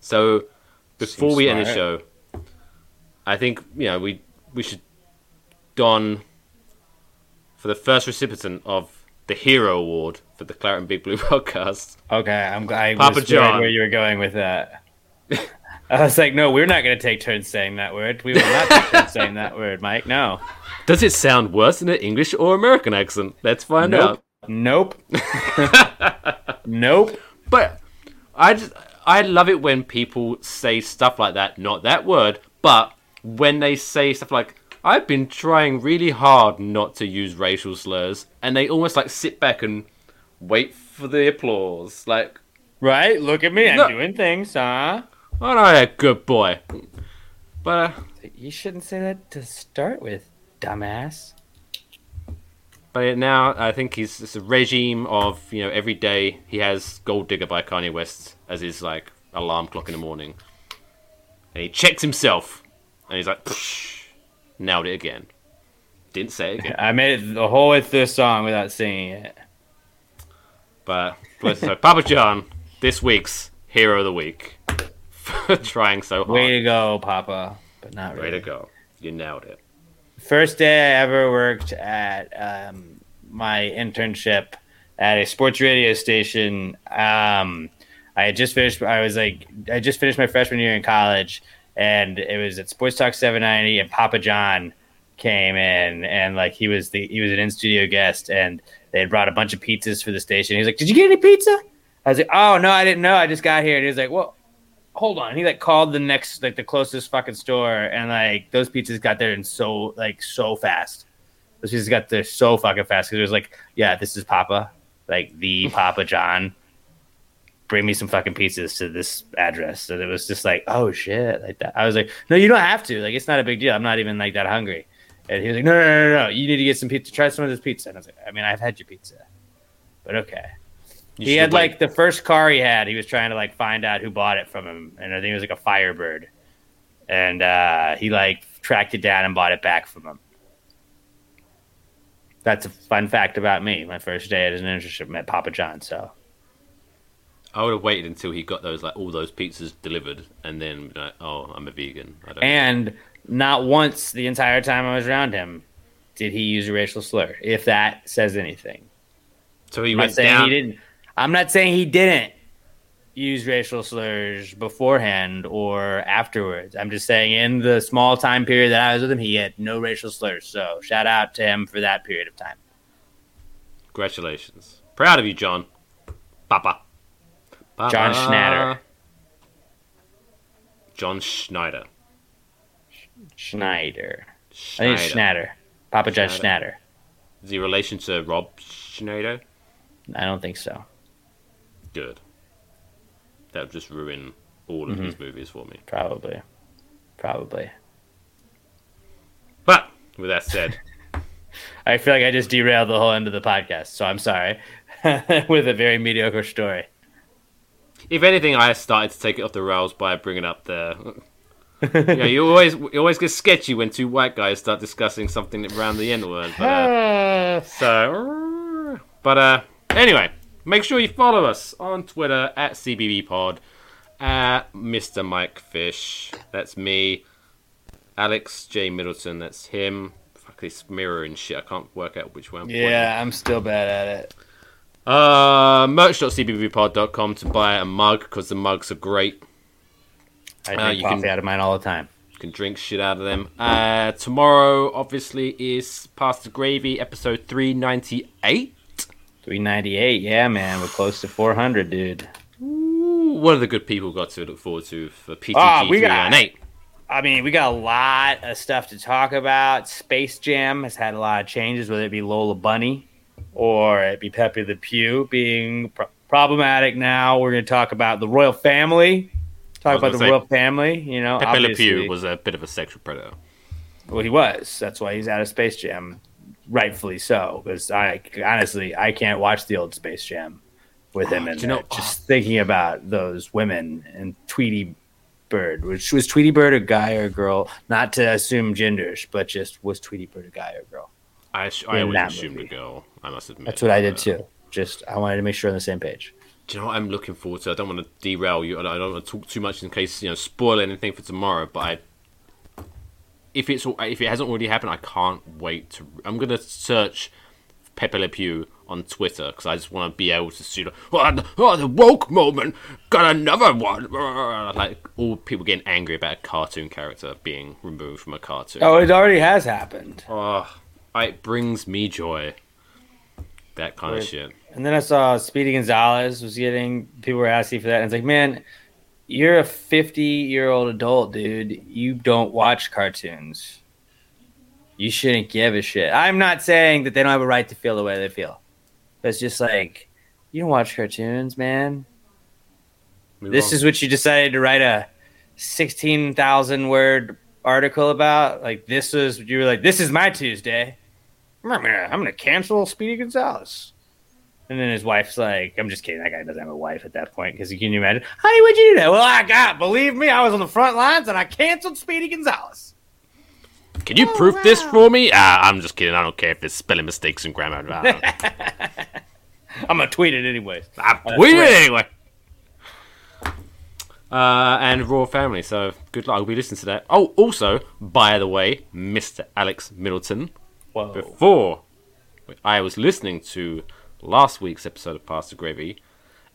So before Seems we end the show, I think you know we we should don for the first recipient of the Hero Award for the Claret and Big Blue podcast. Okay, I'm glad. Papa John. where you were going with that. I was like, no, we're not going to take turns saying that word. We will not take turns saying that word, Mike. No. Does it sound worse in an English or American accent? Let's find out. Nope. Nope. nope. But I just I love it when people say stuff like that. Not that word, but when they say stuff like I've been trying really hard not to use racial slurs, and they almost like sit back and wait for the applause. Like, Right? Look at me. I'm No. doing things, huh? oh no, yeah, good boy. But uh, You shouldn't say that to start with, dumbass. But now I think he's a regime of you know every day he has Gold Digger by Kanye West as his like alarm clock in the morning, and he checks himself, and he's like, "Psh, nailed it again. Didn't say it again, I made it the whole way through the song without singing it. but so Papa John, this week's hero of the week for trying so hard. Way to go, Papa. But not really. Way to go, you nailed it. First day I ever worked at um, my internship at a sports radio station. Um, I had just finished. I was like, I just finished my freshman year in college, and it was at Sports Talk 790, and Papa John came in, and like he was the he was an in studio guest, and they had brought a bunch of pizzas for the station. He was like, "Did you get any pizza?" I was like, "Oh no, I didn't know. I just got here." And he was like, "Well." Hold on. He like called the next, like the closest fucking store, and like those pizzas got there in so like so fast. Those pizzas got there so fucking fast because it was like, yeah, this is Papa, like the Papa John. Bring me some fucking pizzas to this address. And it was just like, oh shit, like that. I was like, no, you don't have to. Like, it's not a big deal. I'm not even like that hungry. And he was like, no, no, no, no, no. You need to get some pizza. Try some of this pizza. And I was like, I mean, I've had your pizza, but okay. You he had wait. like the first car he had. He was trying to like find out who bought it from him, and I think it was like a Firebird. And uh, he like tracked it down and bought it back from him. That's a fun fact about me. My first day as an internship met Papa John. So I would have waited until he got those like all those pizzas delivered, and then like, oh, I'm a vegan. I don't. and not once the entire time I was around him did he use a racial slur. If that says anything. so he went down. he didn't. I'm not saying he didn't use racial slurs beforehand or afterwards. I'm just saying in the small time period that I was with him, he had no racial slurs. So shout out to him for that period of time. Congratulations, proud of you, John. Papa. Papa. John Schnatter. John Schneider. Schneider. I Schneider. think it's Schnatter. Papa John Schneider. Schnatter. Is he relation to Rob Schneider? I don't think so. Good. That would just ruin all of Mm-hmm. his movies for me. Probably. Probably. But with that said, I feel like I just derailed the whole end of the podcast, so I'm sorry. with a very mediocre story. if anything, I started to take it off the rails by bringing up the. you, know, you always you always get sketchy when two white guys start discussing something around the N word. But, uh, so, but uh, anyway, make sure you follow us on Twitter at CBBPod, at Mr. Mike Fish. That's me. Alex J Middleton. That's him. Fuck this mirror and shit. I can't work out which one. Yeah, I'm still bad at it. uh, merch.cbbpod.com to buy a mug because the mugs are great. I Uh, drink you coffee can- out of mine all the time. You can drink shit out of them. Uh, tomorrow, obviously, is Pass the Gravy, episode 398. 398, yeah, man. We're close to 400, dude. Ooh, what have the good people got to look forward to for PTG Ah, we got- 398? I mean, we got a lot of stuff to talk about. Space Jam has had a lot of changes, whether it be Lola Bunny or it be Pepe Le Pew being pro- problematic now. We're going to talk about the royal family. Talk about the say, royal family, you know. Pepe Le. Pew was a bit of a sexual predator. Well, he was. That's why he's out of Space Jam, rightfully so. Because I honestly, I can't watch the old Space Jam with him Oh, in you know-. Just thinking about those women and Tweety Bird, which was Tweety Bird a guy or a girl? Not to assume genders, but just was Tweety Bird a guy or a girl? I, sh- I always assumed a girl, I must admit. That's what I did Uh, too. Just I wanted to make sure on the same page. Do you know what I'm looking forward to? I don't want to derail you. I don't want to talk too much in case you know spoil anything for tomorrow. But I, if it's if it hasn't already happened, I can't wait to. I'm gonna search Pepe Le Pew on Twitter because I just want to be able to see. Like, oh, the, oh, the woke moment got another one. Like all people getting angry about a cartoon character being removed from a cartoon. Oh, it already has happened. Oh, it brings me joy. That kind of shit. And then I saw Speedy Gonzalez was getting people were asking for that, and it's like, man, you're a 50 year old adult, dude. You don't watch cartoons. You shouldn't give a shit. I'm not saying that they don't have a right to feel the way they feel. But it's just like, you don't watch cartoons, man. This is what you decided to write a 16,000 word article about. Like, this is, you were like, this is my Tuesday. I'm gonna, I'm gonna cancel Speedy Gonzalez. And then his wife's like, I'm just kidding. That guy doesn't have a wife at that point because can you imagine? Honey, what'd you do that? Well, I got, believe me, I was on the front lines and I canceled Speedy Gonzalez. Can you proof this for me? Ah, I'm just kidding. I don't care if it's spelling mistakes and grammar. I don't- I'm gonna tweet it anyways. I That's tweet it anyway. Uh, and Royal Family. So good luck. We'll be listening to that. Oh, also, by the way, Mr. Alex Middleton. Whoa. Before I was listening to last week's episode of Pass the Gravy,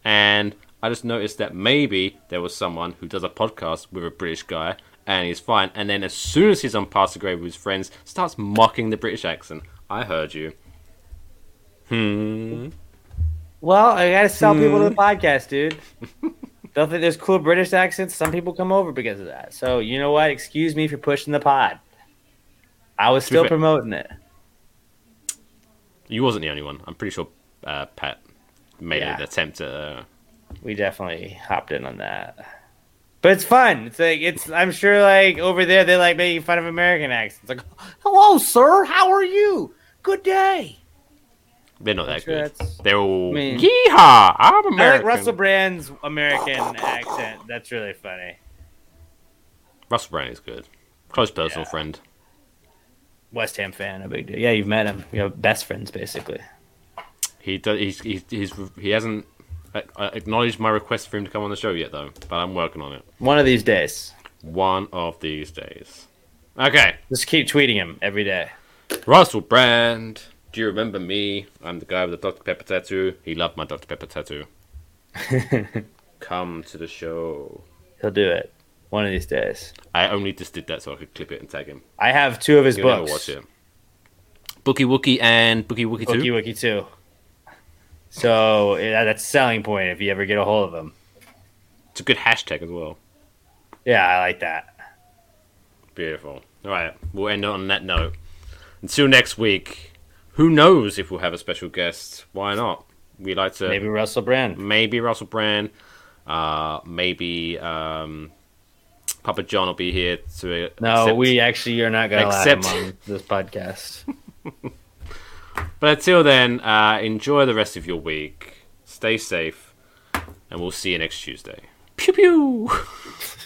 and I just noticed that maybe there was someone who does a podcast with a British guy, and he's fine. And then as soon as he's on Pass the Gravy with his friends, starts mocking the British accent. I heard you. Hmm. Well, I gotta sell people to the podcast, dude. They'll think there's cool British accents. Some people come over because of that. So you know what? Excuse me for pushing the pod. I was still promoting it. You wasn't the only one. I'm pretty sure uh, Pat made Yeah. an attempt at. Uh, We definitely hopped in on that. But it's fun. It's like it's. I'm sure like over there they like making fun of American accents. Like, hello, sir. How are you? Good day. they're not that sure good. They're all. I mean- Yeehaw! I'm American. I like Russell Brand's American accent. That's really funny. Russell Brand is good. Close personal Yeah. friend. West Ham fan, a big deal. Yeah, you've met him. You're best friends basically. He does. He's, he's, he's he hasn't acknowledged my request for him to come on the show yet, though. But I'm working on it. One of these days. One of these days. Okay, Just keep tweeting him every day. Russell Brand. Do you remember me? I'm the guy with the Dr Pepper tattoo. He loved my Dr Pepper tattoo. Come to the show. He'll do it. One of these days. I only just did that so I could clip it and tag him. I have two of his You'll never books. watch it. Bookie Wookie and Bookie Wookie Wookie 2. Wookie too. So yeah, that's a selling point if you ever get a hold of them. It's a good hashtag as well. Yeah, I like that. Beautiful. All right, we'll end on that note. Until next week, who knows if we'll have a special guest? Why not? We like to Maybe Russell Brand. maybe Russell Brand, uh, maybe um, Papa John will be here to. No, accept- we actually are not going to on this podcast. But until then, uh, enjoy the rest of your week. Stay safe, and we'll see you next Tuesday. Pew pew.